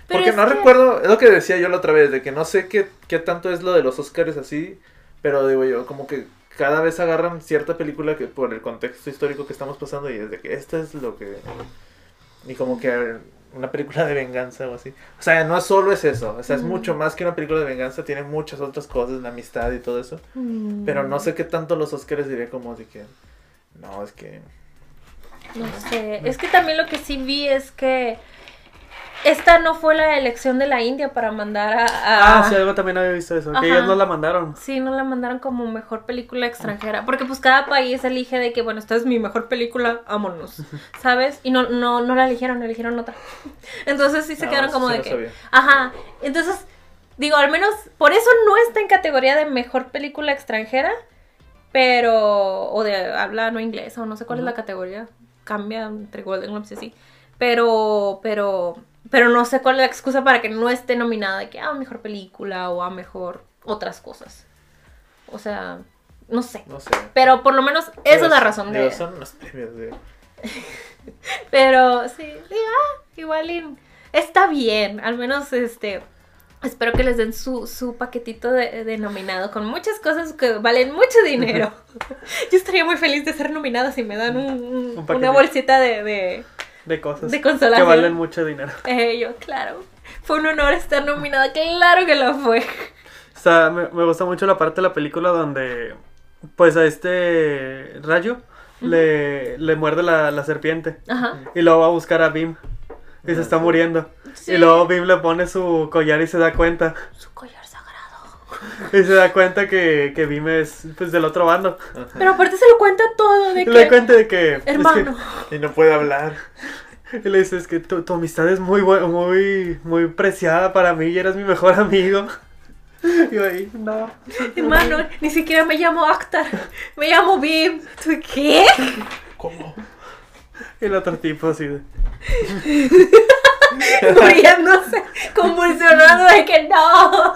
Porque no que- recuerdo, es lo que decía yo la otra vez, de que no sé qué, qué tanto es lo de los Oscars así, Pero digo yo, como que cada vez agarran cierta película que por el contexto histórico que estamos pasando y es de que esto es lo que... Y como que una película de venganza o así. O sea, no solo es eso, o sea, es Mm. mucho más que una película de venganza, tiene muchas otras cosas, la amistad y todo eso. Mm, Pero no sé qué tanto los Oscars diré como de que... No, es que... No sé. Es que también lo que sí vi es que esta no fue la elección de la India para mandar a. a- Ah, sí, algo también había visto eso. Ajá. Que ellos no la mandaron. Sí, no la mandaron como mejor película extranjera. Porque pues cada país elige de que, bueno, esta es mi mejor película, vámonos. ¿Sabes? Y no, no, no la eligieron, eligieron otra. [LAUGHS] Entonces sí se Ah, quedaron como sí de que. sabía. Ajá. Entonces, digo, al menos por eso no está en categoría de mejor película extranjera. Pero. O de habla no inglesa, o no sé cuál es la categoría. Cambia entre Golden Globes y así. Pero. Pero. Pero no sé cuál es la excusa para que no esté nominada de que a mejor película o a mejor otras cosas. O sea, no sé. No sé. Pero por lo menos esa es la razón digo, de. Son unos premios de... [LAUGHS] Pero sí, digo, ah, igual y está bien. Al menos este. Espero que les den su, su paquetito de, de nominado con muchas cosas que valen mucho dinero. [LAUGHS] [LAUGHS] Yo estaría muy feliz de ser nominada si me dan un- un- Un una bolsita de, de, De cosas. de consolación. Que valen mucho dinero. [LAUGHS] Eh, yo, claro. Fue un honor estar nominada, claro que lo fue. O sea, me, me gusta mucho la parte de la película donde, pues a este rayo le, le muerde la, la serpiente. Ajá. Y luego va a buscar a Bim. Y se está muriendo. Sí. Y luego Bim le pone su collar y se da cuenta. Su collar. [LAUGHS] Y se da cuenta que, que Bim es pues del otro bando. Pero aparte se lo cuenta todo de Y le que. cuenta de que... es que- Hermano. Y no puede hablar. [LAUGHS] y le dice, es que tu, tu amistad es muy, muy, muy preciada para mí y eres mi mejor amigo. [LAUGHS] Y yo ahí, no. Hermano, ni siquiera me llamo Akhtar. Me llamo Bim. ¿Tú qué? ¿Cómo? Y el otro tipo así de... Muriéndose, convulsionando de que no.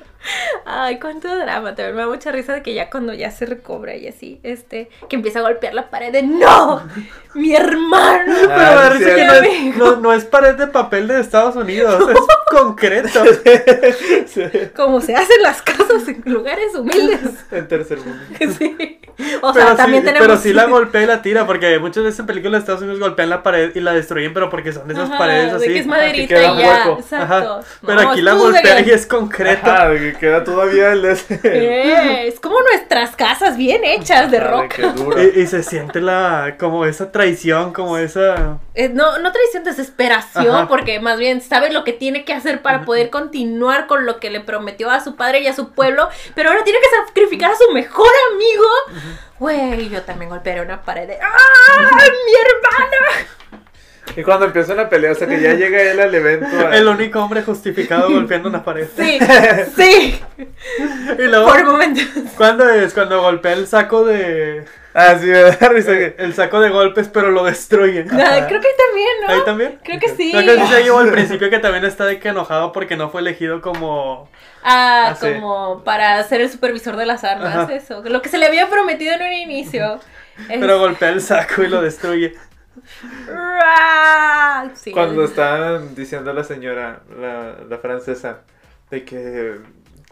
Ay, cuánto drama, también me da mucha risa de que ya cuando ya se recobra y así, este, que empieza a golpear la pared de ¡No! ¡Mi hermano! Pero me da Ah, risa sí, que no es, no, no es pared de papel de Estados Unidos, [LAUGHS] es concreto. [LAUGHS] Sí. Como se hacen las casas en lugares humildes. En tercer mundo. [LAUGHS] Sí. O sea, pero, también sí, tenemos. pero sí la golpea y la tira, porque muchas veces en películas de Estados Unidos golpean la pared y la destruyen, pero porque son de esas Ajá, paredes así. De que es maderita queda y ya. hueco. Exacto. Ajá. Pero No, aquí la golpea y es concreto. Ajá, que queda todavía el de ese. Es como nuestras casas bien hechas de roca. dura. Y, y se siente la como esa traición, como esa Eh, no, no traición, desesperación, Ajá. porque más bien sabe lo que tiene que hacer para poder continuar con lo que le prometió a su padre y a su pueblo, pero ahora tiene que sacrificar a su mejor amigo. Güey, yo también golpearé una pared de ¡Ah! ¡Mi hermano! [LAUGHS] Y cuando empieza una pelea, o sea que ya llega él al evento. a- [LAUGHS] el único hombre justificado golpeando una pared. Sí, [LAUGHS] sí, Y luego por momentos. ¿Cuándo es? Cuando golpea el saco de Ah, sí, me da risa que. el saco de golpes, pero lo destruye. Ah, creo que ahí también, ¿no? Ahí también. Creo que sí. Creo que sí se llevó al principio que también está de que enojado porque no fue elegido como Ah, Ah, como para ser el supervisor de las armas, Ajá. eso. Lo que se le había prometido en un inicio. Es- pero golpea el saco y lo destruye. Sí, Cuando estaban diciendo a la señora, la, la francesa, de que,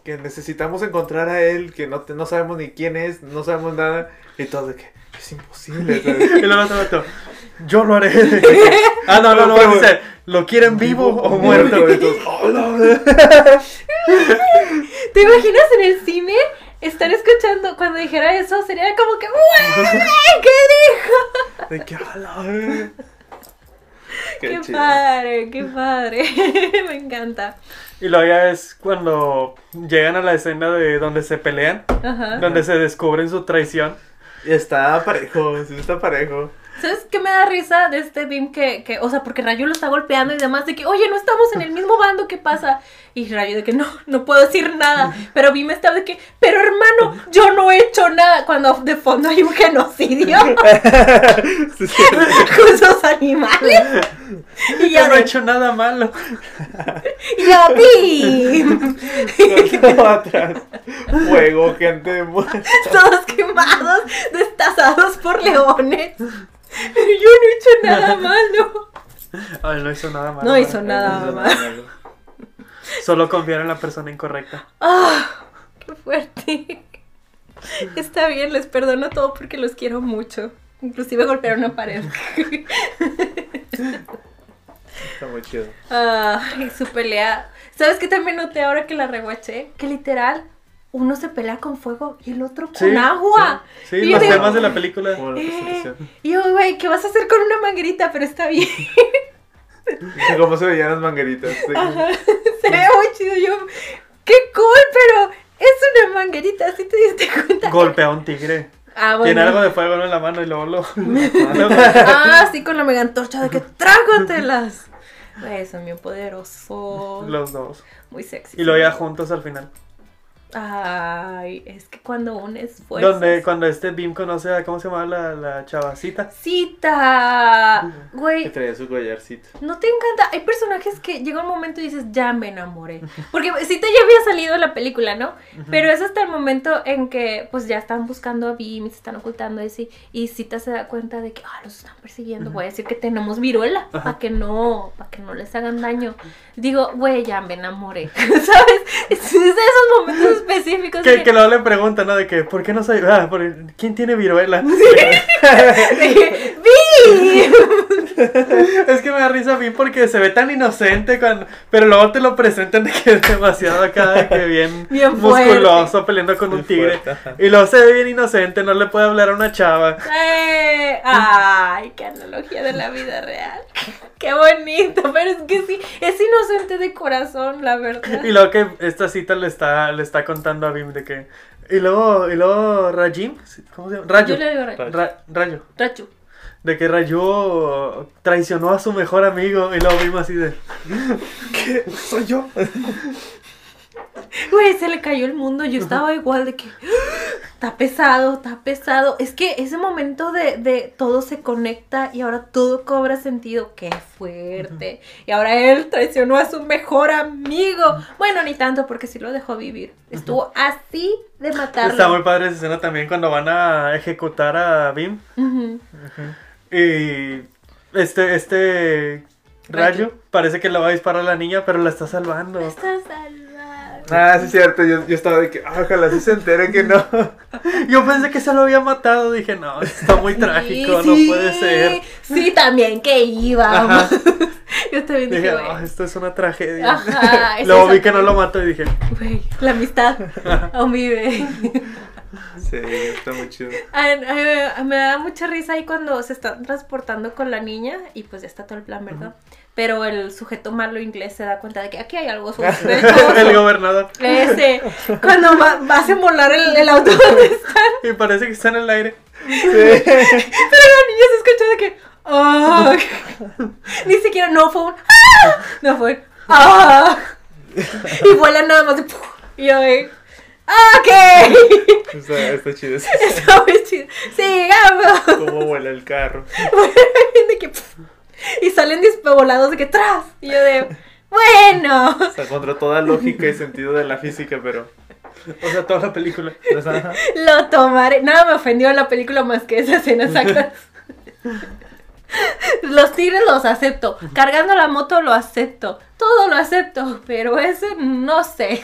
que necesitamos encontrar a él, que no, no sabemos ni quién es, no sabemos nada, y todo de que es imposible. [LAUGHS] ¿sabes? Y luego otro yo lo haré. ah, no, no, no, Pero- dice, ¿lo quieren vivo o muerto? Todos, [LAUGHS] "Oh, no". [LAUGHS] ¿Te imaginas en el cine estar escuchando cuando dijera eso? Sería como que, "Güey, ¿Qué dijo? De que, "A la verga". Qué, Qué chido. padre, qué padre. [LAUGHS] Me encanta. Y luego ya es cuando llegan a la escena de donde se pelean, Ajá. donde se descubren su traición. Y está parejo, sí está parejo. ¿Sabes qué me da risa de este Bim que, que, o sea, porque Rayo lo está golpeando y demás, de que, oye, no estamos en el mismo bando, ¿qué pasa? Y Rayo de que no, no puedo decir nada. Pero Bim está de que, pero hermano, yo no he hecho nada. Cuando de fondo hay un genocidio [LAUGHS] Sí, sí. [LAUGHS] con esos animales. Y Yo ya no he hecho nada malo. y. Todo [LAUGHS] atrás. Fuego, gente muerta. Todos quemados, destazados por leones. Pero yo no he hecho nada malo. Ay, no hizo nada malo. No hizo nada malo. Solo confiar en la persona incorrecta. Ah, qué fuerte. Está bien, les perdono todo porque los quiero mucho. Inclusive golpear una pared. Está muy chido. Ay, su pelea. ¿Sabes qué también noté ahora que la reguaché? Que literal, uno se pelea con fuego y el otro con Sí, agua. Sí, yo los digo, temas de la película. Eh, y yo, güey, ¿qué vas a hacer con una manguerita? Pero está bien. Cómo se veían las mangueritas. Ajá, [LAUGHS] se ve muy chido. Yo, qué cool, pero es una manguerita, ¿sí te diste cuenta? Golpea a un tigre. Ah, bueno. Tiene algo de fuego en la mano y luego lo. [LAUGHS] [LAUGHS] Ah, sí, con la mega antorcha de que trágatelas. Son bien poderosos. los dos. Muy sexy. Y luego ya juntos al final. Ay, es que cuando unes fuerzas. Donde cuando este Bim conoce a. ¿Cómo se llama la, la chavacita? Cita. Que Güey, traía su collarcito. ¿no te encanta? Hay personajes que llega un momento y dices, ya me enamoré. Porque Cita ya había salido en la película, ¿no? Pero es hasta el momento en que pues ya están buscando a Bim y se están ocultando y así. Y Cita se da cuenta de que, ah, los están persiguiendo. Voy a decir que tenemos viruela para que no, para que no les hagan daño. Digo, güey, ya me enamoré. [LAUGHS] ¿Sabes? Es de esos momentos específicos Que, que luego le preguntan, ¿no? De que, ¿por qué no soy.? Ah, por- ¿quién tiene viruela? de- [LAUGHS] [LAUGHS] Es que me da risa Bim porque se ve tan inocente cuando. Pero luego te lo presentan de que es demasiado acá, de que bien, [LAUGHS] Bien fuerte. musculoso peleando con un tigre. fuerte. Y luego se ve bien inocente, no le puede hablar a una chava. Eh, ay, qué analogía de la vida real. Qué bonito, pero es que sí, es inocente de corazón, la verdad. Y luego que esta cita le está, le está contando a Bim de que. Y luego, y luego Rajim, ¿cómo se llama? Rayo. Yo le digo Racho. Ra- Rayo. Racho. De que Rayo traicionó a su mejor amigo. Y luego Bim así de. ¿Qué? ¿Soy yo? Güey, se le cayó el mundo. Yo estaba igual de que. Está pesado, está pesado. Es que ese momento de, de todo se conecta y ahora todo cobra sentido. Qué fuerte. Y ahora él traicionó a su mejor amigo. Bueno, ni tanto porque sí lo dejó vivir. Estuvo así de matarlo. Está muy padre esa escena también cuando van a ejecutar a Bim. Ujú. Y este, este rayo, parece que le va a disparar a la niña, pero la está salvando. Me está salvando. Ah, sí es cierto. Yo, yo estaba de que, ah, ojalá sí se entere que no. [LAUGHS] Yo pensé que se lo había matado, dije, no, está muy trágico, Sí, no puede ser. Sí, también que iba. [LAUGHS] Yo también dije, Dije, güey. "Ah, esto es una tragedia. Ajá, [LAUGHS] es Luego vi que no lo mató y dije, Güey, la amistad aún vive. [LAUGHS] Sí, está muy chido. Me da mucha risa ahí cuando se están transportando con la niña y pues ya está todo el plan, ¿verdad? Pero el sujeto malo inglés se da cuenta de que aquí hay algo [LAUGHS] el sospechoso. gobernador. Ese, cuando va, vas a volar el, el auto [LAUGHS] donde están, Y parece que está en el aire. Sí. pero la niña se escucha de que, ¡ah! Ni siquiera, no fue un, ¡ah! No fue, un, ¡ah! Y vuela nada más, de, y yo ¡ok! Está, está chido. eso. [LAUGHS] Está muy chido. Sigamos. Cómo vuela el carro. [LAUGHS] De que, y salen dispavolados de que tras. Y yo de, bueno. O sea, contra toda lógica y sentido de la física, pero. O sea, toda la película. o sea, ajá. Lo tomaré. Nada me ofendió en la película más que esa escena, ¿sacas? [LAUGHS] Los tigres los acepto. Cargando la moto lo acepto. Todo lo acepto. Pero ese no sé.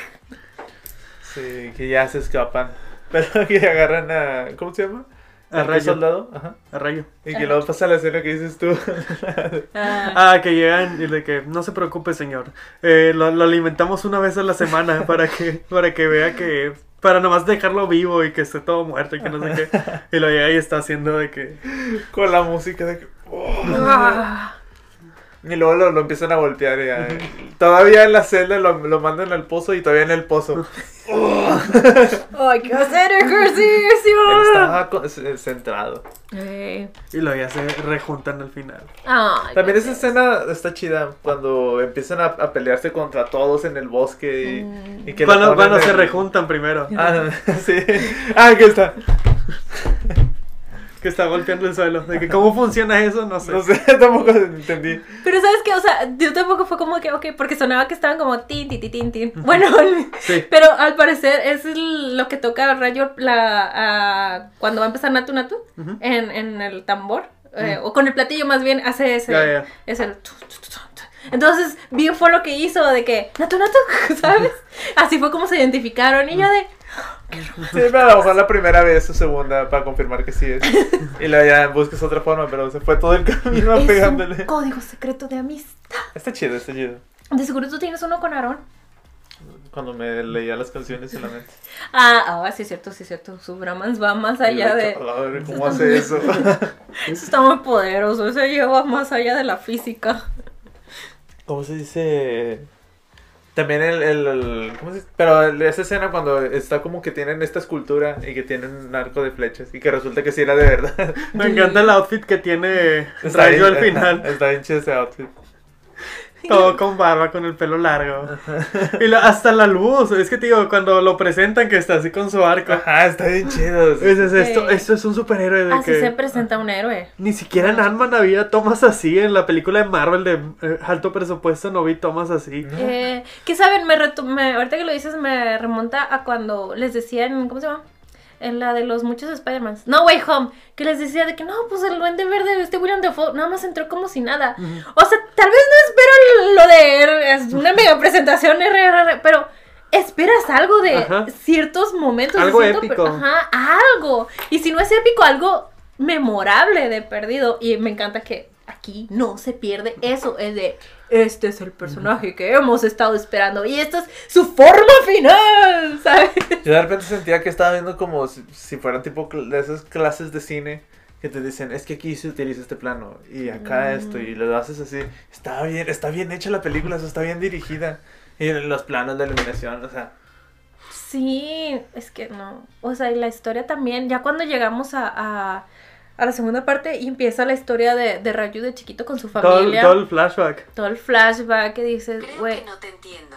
Sí, que ya se escapan. [LAUGHS] Pero que agarran a. ¿Cómo se llama? A Rayo. soldado. Ajá. A rayo. Y que luego pasa la escena que dices tú. [LAUGHS] Ah, Ah, que llegan y de que no se preocupe, señor. Eh, lo, lo alimentamos una vez a la semana para que, para que vea que. Para nomás dejarlo vivo y que esté todo muerto y que no sé qué. Y lo llega y está haciendo de que. con la música de que. oh. ah. Y luego lo, lo empiezan a golpear. y a- [LAUGHS] Todavía en la celda lo, lo mandan al pozo y todavía en el pozo. [LAUGHS] [LAUGHS] Ay, qué hacer ejercicio. Él estaba centrado. Eh, Y lo ya se rejuntan al final. También esa escena está chida cuando empiezan a, a pelearse contra todos en el bosque y, Mm. y que se rejuntan primero. Ah, sí. Ah, que está. Que está golpeando el suelo. De que cómo funciona eso, no sé. No sé, [LAUGHS] tampoco entendí. Pero sabes que, o sea, yo tampoco fue como que, ok, porque sonaba que estaban como tin, tin, tin, tin, tin. Bueno, [LAUGHS] Sí. pero al parecer es lo que toca Rayo la, cuando va a empezar Natu Natu en, en el tambor. eh, o con el platillo más bien hace ese. Ya, ya. Es el. tu, tu, tu, tu, tu. Entonces, bien fue lo que hizo de que Natu Natu, [LAUGHS] ¿sabes? Así fue como se identificaron. Y yo de. Sí, pero a lo la primera vez o segunda para confirmar que sí es. [LAUGHS] Y luego ya buscas otra forma, pero se fue todo el camino Es pegándole. un código secreto de amistad. Está chido, está chido. De seguro tú tienes uno con Aarón. Cuando me leía las canciones en la mente. Ah, ah, sí es cierto, sí es cierto. Su Brahmans va más allá de... yo, "A la verga, ¿Cómo hace eso? [LAUGHS] Eso está muy poderoso, eso lleva más allá de la física. ¿Cómo se dice? También el, el, el- ¿cómo se dice? Pero esa escena cuando está como que tienen esta escultura y que tienen un arco de flechas y que resulta que sí era de verdad. [LAUGHS] Me encanta el outfit que tiene Está Rayo al final. Está bien chido ese outfit. Todo con barba, con el pelo largo. Y la- hasta la luz. Es que te digo, cuando lo presentan que está así con su arco. Ajá, está bien chido. Es, es esto, esto es un superhéroe de Así que se presenta un héroe. ni siquiera en Ant-Man había tomas así. En la película de Marvel de eh, alto presupuesto no vi tomas así. Eh, ¿Qué saben? Me, reto- me- ahorita que lo dices me remonta a cuando les decían, ¿cómo se llama? En la de los muchos Spider-Mans. No Way Home. Que les decía de que no, pues el duende verde, este William Dafoe, nada más entró como si nada. O sea, tal vez no espero lo de es una mega presentación RRR, pero esperas algo de Ajá. ciertos momentos. de Algo cierto per- épico. Ajá, algo. Y si no es épico, algo memorable de perdido. Y me encanta que aquí no se pierde eso. Es de, este es el personaje que hemos estado esperando. Y esta es su forma final, [LAUGHS] ¿sabes? Yo de repente sentía que estaba viendo como si, si fueran tipo de esas clases de cine que te dicen, es que aquí se utiliza este plano y acá Mm. esto y lo haces así. Está bien, está bien hecha la película, eso está bien dirigida. Y los planos de iluminación, o sea, Sí, es que no. O sea, y la historia también, ya cuando llegamos a, a, a la segunda parte y empieza la historia de, de Rayu de chiquito con su familia. todo el flashback. todo el flashback que dices, Creo güey. que no te entiendo.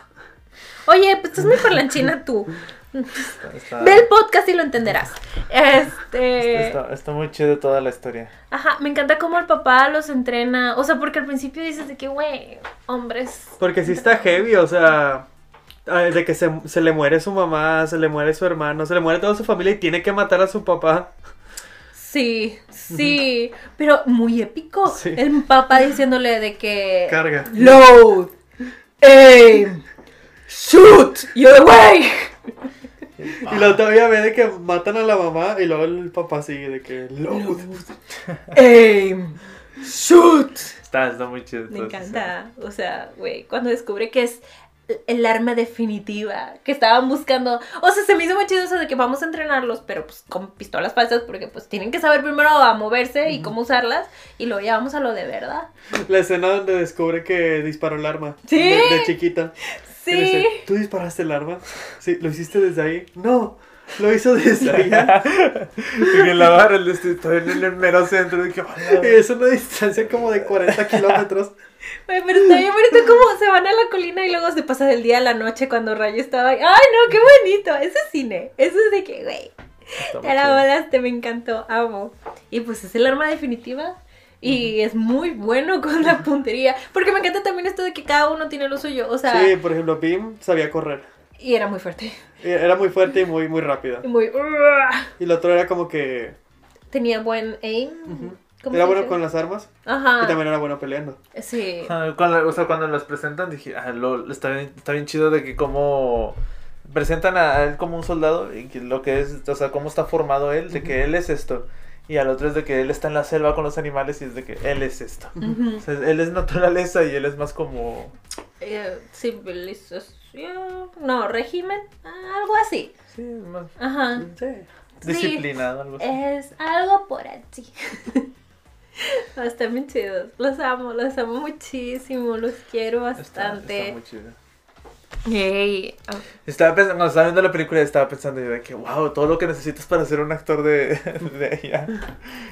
Oye, pues estás muy parlanchina tú. está, está- Ve el podcast y lo entenderás. Este. está- está muy chido toda la historia. Ajá, me encanta cómo el papá los entrena. O sea, porque al principio dices de que, güey, hombres. Porque sí está heavy, o sea. De que se, se le muere su mamá, se le muere su hermano, se le muere toda su familia y tiene que matar a su papá. Sí, sí. Pero muy épico. Sí. El papá diciéndole de que. Carga. Load. Aim. Shoot. Y yo de, güey. Y luego todavía ve de que matan a la mamá y luego el papá sigue de que load. Aim. Shoot. Está, está muy chido. Me encanta. O sea, güey, cuando descubre que es el arma definitiva que estaban buscando. O sea, se me hizo muy chido eso de que vamos a entrenarlos, pero pues con pistolas falsas, porque pues tienen que saber primero a moverse y cómo usarlas, y luego ya vamos a lo de verdad. La escena donde descubre que disparó el arma. Sí. De, de chiquita. Sí. dice, ¿Tú disparaste el arma? Sí, ¿lo hiciste desde ahí? No, lo hizo desde allá. [LAUGHS] Y que la barra, el estoy en el mero centro. De que, Y es una distancia como de 40 kilómetros. Pero está bien bonito cómo se van a la colina y luego se pasa del día a la noche cuando Rayo estaba ahí. ¡Ay, no! ¡Qué bonito! Eso es cine. Eso es de que, güey, te la volaste, me encantó. Amo. Y pues es el arma definitiva. Y es muy bueno con la puntería. Porque me encanta también esto de que cada uno tiene lo suyo. O sea, Sí, por ejemplo, Pim sabía correr. y era muy fuerte. Era muy fuerte y muy, muy rápida. Y muy. Y el otro era como que Tenía buen aim. ¿Cómo era bueno dice? con las armas Ajá. y también era bueno peleando. Sí. Ah, Cuando, o sea, cuando los presentan dije, ah, lo, está, bien, está bien chido de que como presentan a él como un soldado y que lo que es, o sea, cómo está formado él, de que él es esto. Y al otro es de que él está en la selva con los animales y es de que él es esto. Ujú. O sea, él es naturaleza y él es más como... Eh, civilización. No, régimen. Algo así. Sí, más Ajá. Sí. disciplinado, algo así. Es algo por allí. [LAUGHS] No, [LAUGHS] Están bien chidos. Los amo, los amo muchísimo. Los quiero Está, bastante. está muy chido. Yay. Ah, Estaba pensando, cuando estaba viendo la película estaba pensando yo de que, wow, todo lo que necesitas para ser un actor de, [LAUGHS] de ella.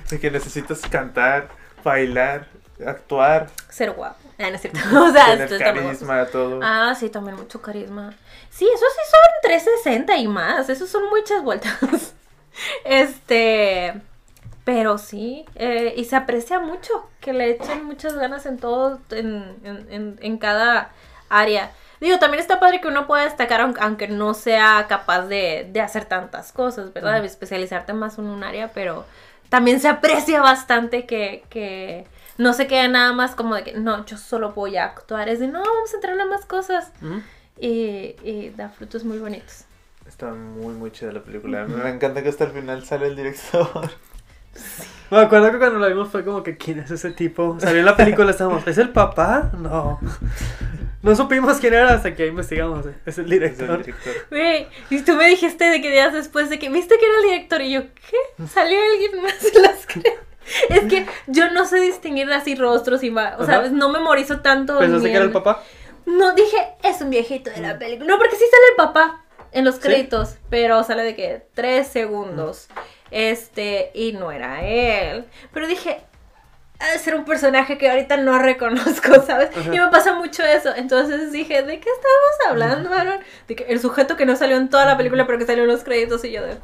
De que necesitas cantar, bailar, actuar, Ser guapo. Ah, no es cierto. [LAUGHS] O sea, tener está carisma, todo. Ah, sí, también mucho carisma. Sí, esos sí son 360 y más. Esos son muchas vueltas. Este. Pero sí, eh, y se aprecia mucho que le echen muchas ganas en todo, en, en, en, en cada área. Digo, también está padre que uno pueda destacar aunque, no sea capaz de, de hacer tantas cosas, ¿verdad? De especializarte más en un área, pero también se aprecia bastante que, que no se quede nada más como de que, no, yo solo voy a actuar. Es de, no, vamos a entrar a más cosas. Y, y da frutos muy bonitos. Está muy, muy chida la película. Me encanta que hasta el final sale el director. Me acuerdo que cuando la vimos fue como que, ¿quién es ese tipo? Salió en la película, estábamos, ¿es el papá? No. No supimos quién era hasta que investigamos. eh, Es el Es el director. Güey, y tú me dijiste de que días después de que viste que era el director y yo, ¿qué? ¿Salió alguien más en las Es que yo no sé distinguir así rostros y va, o sea, Ajá. no memorizo tanto. ¿Pensaste que era el papá? No, dije, es un viejito de la película. No, porque sí sale el papá en los créditos, pero sale de que tres segundos. Este, y no era él. Pero dije, ha de ser un personaje que ahorita no reconozco, [LAUGHS] ¿sabes? Ajá. Y me pasa mucho eso. Entonces dije, ¿de qué estábamos hablando, Aaron? De que el sujeto que no salió en toda la película, pero que salió en los créditos, y yo de.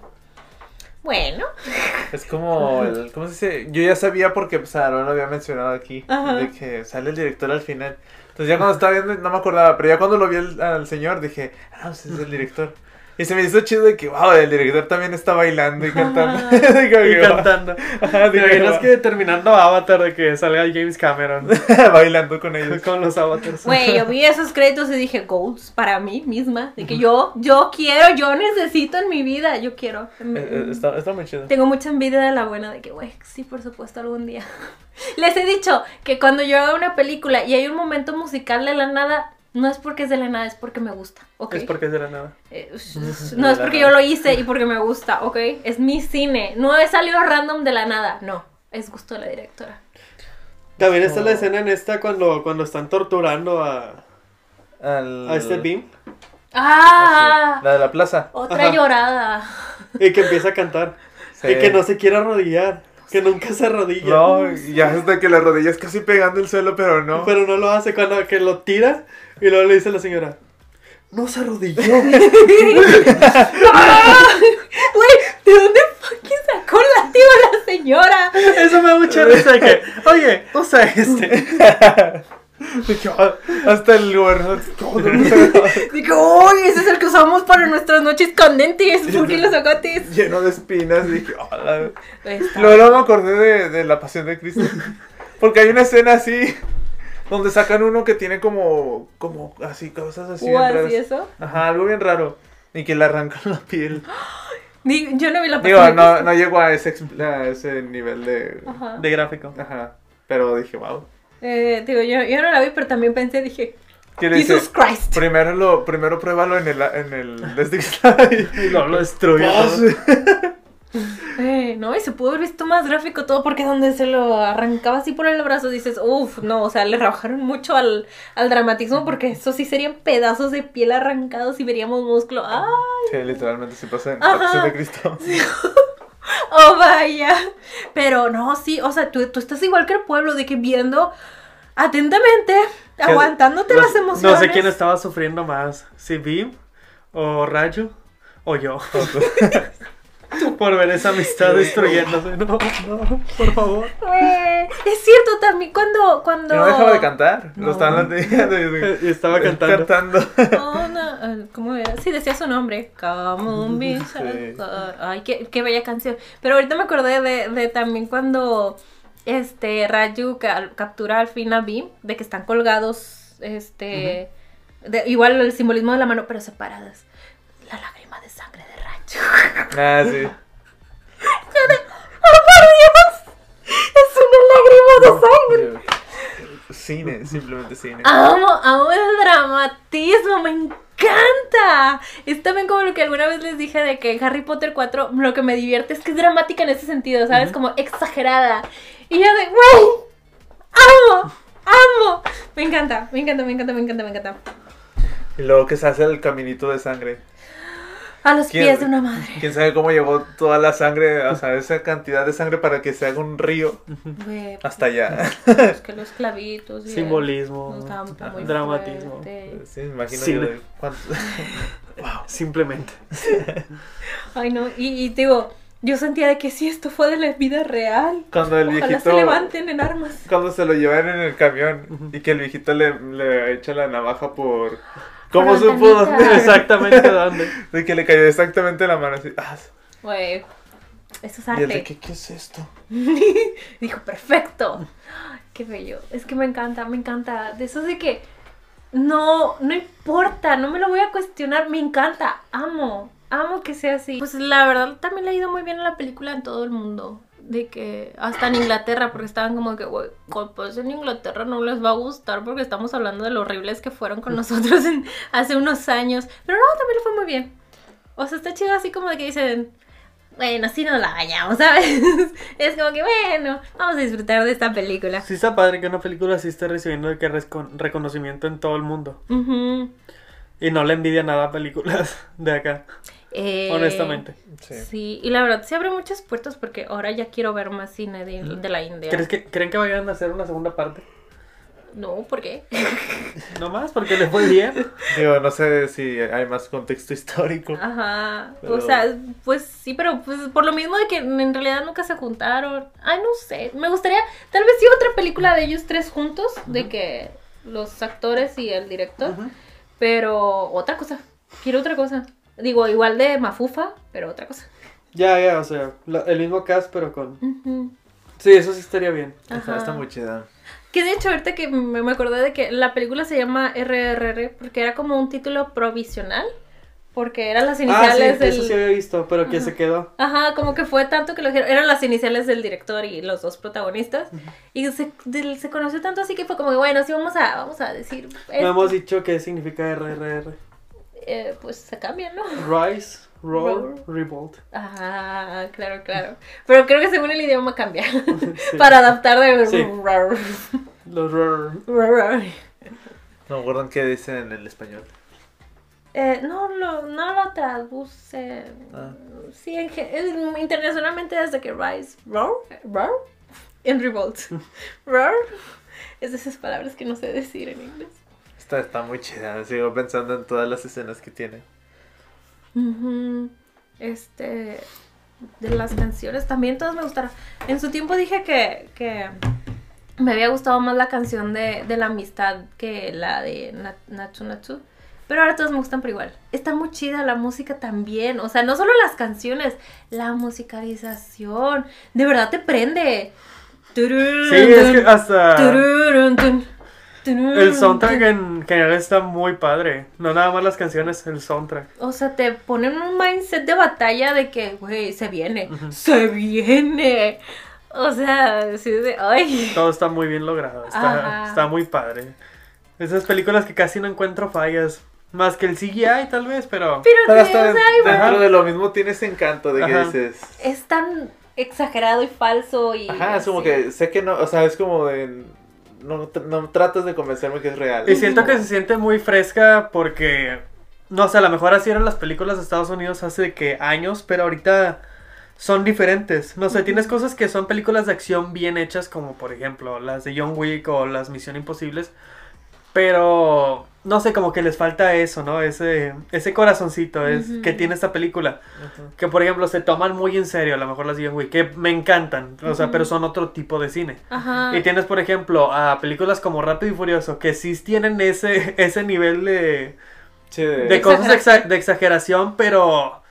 Bueno. [LAUGHS] Es como el, ¿cómo se dice? Yo ya sabía porque pues, Aaron lo había mencionado aquí, Ajá. de que sale el director al final. Entonces ya cuando estaba viendo no me acordaba, pero ya cuando lo vi al, al señor dije, ah, pues es el director. Y se me hizo chido de que, wow, el director también está bailando y cantando. [LAUGHS] Digo Y que, cantando. Ajá, ¿Te imaginas que terminando Avatar de que salga James Cameron [LAUGHS] bailando con ellos. con los avatars? Güey, yo vi esos créditos y dije, goals para mí misma. De que yo, yo quiero, yo necesito en mi vida, yo quiero. Eh, eh, Está, está muy chido. Tengo mucha envidia de la buena, de que, güey, sí, por supuesto, algún día. [LAUGHS] Les he dicho que cuando yo hago una película y hay un momento musical de la nada, no es porque es de la nada, es porque me gusta, ¿ok? Es porque es de la nada. Eh, [LAUGHS] no es porque yo lo hice y porque me gusta, ¿ok? Es mi cine. No he salido random de la nada, no. Es gusto de la directora. También está la escena en esta cuando, cuando están torturando a, Al- a este Beam ¡Ah! La de la plaza. Otra Ajá. llorada. y que empieza a cantar. Sí. [LAUGHS] Y que no se quiere arrodillar. Que nunca se arrodilla. No, y ya hasta que la rodilla es casi pegando el suelo, pero no. Pero no lo hace cuando que lo tira y luego le dice a la señora, no se arrodilló. [LAUGHS] Güey, ¿de dónde fucking sacó el látigo la señora? Eso me da mucha risa de que, oye, usa este. [LAUGHS] [LAUGHS] Dije, "Ah", hasta el gobernador. [LAUGHS] Dije, uy, ese es el que usamos para nuestras noches candentes. ¿Por qué los agotes? lleno de espinas. Dije, "Hola". Está- Luego, me acordé de, de la pasión de Cristo. [LAUGHS] Porque hay una escena así. Donde sacan uno que tiene como. Como así, cosas así. bien ¿Púas raras. y eso? Ajá, algo bien raro. Y que le arrancan la piel. [GASPS] Digo, yo no vi la Digo, pasión de no, no llego a ese, a ese nivel de. Ajá. De gráfico. Ajá. Pero dije, wow. Eh, digo, yo, yo no la vi, pero también pensé, dije. Jesus Christ. Primero, lo, primero pruébalo en el, en el Desde. [LAUGHS] Y lo. Paz. todo. [LAUGHS] Eh, no, y se pudo haber visto más gráfico todo porque donde se lo arrancaba así por el brazo dices, uff, no, o sea, le rebajaron mucho al, al dramatismo porque eso sí serían pedazos de piel arrancados y veríamos músculo. ¡Ay! Sí, literalmente se pasa en Ajá. la de Cristo. [LAUGHS] [LAUGHS] ¡Oh, vaya! Pero no, sí, o sea, tú, tú estás igual que el pueblo de que viendo atentamente, aguantándote No- las emociones. No sé quién estaba sufriendo más, si Beam o Rayo o yo. [LAUGHS] Por ver esa amistad destruyéndose. No, no, por favor. Eh, es cierto también cuando cuando no dejaba de cantar. No. Lo estaban [LAUGHS] y- Y estaba cantando. cantando. [LAUGHS] Oh, no, eh, ¿Cómo era? Sí, decía su nombre. Come on, Sí. Ay, qué, qué bella canción. Pero ahorita me acordé de, de también cuando este Raju ca- captura al fin a Beam, de que están colgados, este, de- igual el simbolismo de la mano, pero separadas. La lágrima de sangre de. [LAUGHS] Ah, sí. ¡Oh, por Dios! Es una lágrima de sangre. Cine, simplemente cine. Amo, amo el dramatismo, me encanta. Es también como lo que alguna vez les dije de que Harry Potter 4 lo que me divierte es que es dramática en ese sentido, ¿sabes? Como exagerada. Y yo de, ¡wey! ¡Amo! ¡Amo! Me encanta, me encanta, me encanta, me encanta, me encanta. Y luego que se hace el caminito de sangre. A los ¿Quién- pies de una madre. ¿Quién sabe cómo llegó toda la sangre, o sea, esa cantidad de sangre para que se haga un río Güey, hasta allá? [LAUGHS] pues que los clavitos. Simbolismo, un campo muy dramatismo. fuerte. Sí, me imagino yo de cuánto- [LAUGHS] Simplemente. [LAUGHS] Ay, no, y, y te digo, yo sentía de que si esto fue de la vida real. Cuando el Ojalá viejito... se levanten en armas. Cuando se lo llevan en el camión y que el viejito le, le echa la navaja por... ¿Cómo supo dónde? [LAUGHS] Exactamente dónde. De que le cayó exactamente en la mano así. Ah, Güey, eso es y el de arte. que, ¿qué es esto? [LAUGHS] Dijo, perfecto. [GASPS] Qué bello. Es que me encanta, me encanta. De eso de que no, no importa, no me lo voy a cuestionar. Me encanta, amo. Amo que sea así. Pues la verdad también le ha ido muy bien a la película en todo el mundo. De que hasta en Inglaterra, porque estaban como que, güey, pues en Inglaterra no les va a gustar porque estamos hablando de lo horribles que fueron con [LAUGHS] nosotros en- hace unos años. Pero no, también le fue muy bien. O sea, está chido así como de que dicen, bueno, así no la vayamos, ¿sabes? [LAUGHS] es como que, bueno, vamos a disfrutar de esta película. Sí está padre que una película así esté recibiendo que rescon- reconocimiento en todo el mundo. Y no le envidia nada a películas [LAUGHS] de acá, Eh, honestamente. Sí. Sí, y la verdad se abren muchas puertas porque ahora ya quiero ver más cine de, de la India. ¿Crees que, ¿Creen que vayan a hacer una segunda parte? No, ¿por qué? [LAUGHS] No más, porque le fue bien. [LAUGHS] Digo, no sé si hay más contexto histórico. Ajá. Pero- O sea, pues sí, pero pues por lo mismo de que en realidad nunca se juntaron. Ay, no sé. Me gustaría, tal vez sí otra película de ellos tres juntos, de que los actores y el director. Pero otra cosa. Quiero otra cosa. Digo, igual de Mafufa, pero otra cosa. Ya, ya, o sea, la- el mismo cast, pero con... Ujú. Sí, eso sí estaría bien. Está, Ajá. está muy chida. Que de hecho, ahorita que me, me acordé de que la película se llama RRR porque era como un título provisional. Porque eran las Ah, sí, iniciales del. eso sí había visto, pero que se quedó. Ajá, como que fue tanto que lo dijeron. Eran las iniciales del director y los dos protagonistas. Y se, del- se conoció tanto así que fue como, que, bueno, sí, vamos a, vamos a decir. No hemos dicho qué significa RRR. Eh, pues se cambian, ¿no? Rise, Roar, Revolt. Ah, claro, claro. Pero creo que según el idioma cambia. [LAUGHS] Sí. Para adaptar de. Sí. Los RRR. No me acuerdo qué dicen en el español. Eh, no, lo, no lo traduce. Ah. Sí, en internacionalmente desde que Rise. Roar. Roar. En Revolt. [LAUGHS] Roar. Es de esas palabras que no sé decir en inglés. Está, está muy chida. Sigo pensando en todas las escenas que tiene. Este. De las canciones también todas me gustaron. En su tiempo dije que, que me había gustado más la canción de, de la amistad que la de Na- Nacho Nacho. Pero ahora todas me gustan por igual. Está muy chida la música también. O sea, no solo las canciones, la musicalización. De verdad te prende. Sí, es que hasta. El soundtrack en general está muy padre. No nada más las canciones, el soundtrack. O sea, te ponen un mindset de batalla de que, güey, se viene, se viene. O sea, sí, de, ay. Todo está muy bien logrado. Está, está muy padre. Esas películas que casi no encuentro fallas. Más que el CGI tal vez, pero... Pero, Pero sí, hasta o sea, dentro de lo mismo tiene ese encanto de que Ajá. dices. es tan exagerado y falso y... Ajá, es como que sé que no, o sea, es como de. No, no tratas de convencerme que es real. Y siento que se siente muy fresca porque, no sé, a lo mejor así eran las películas de Estados Unidos hace que años, pero ahorita son diferentes. No sé, tienes cosas que son películas de acción bien hechas, como por ejemplo las de John Wick o las Misión Imposibles, pero no sé, como que les falta eso, ¿no? Ese, ese corazoncito es, que tiene esta película. Que por ejemplo se toman muy en serio, a lo mejor las de John Wick, que me encantan, o sea, pero son otro tipo de cine. Ajá. Y tienes, por ejemplo, a películas como Rápido y Furioso, que sí tienen ese, [LAUGHS] ese nivel de, Sí, de- de cosas exa- de exageración, pero,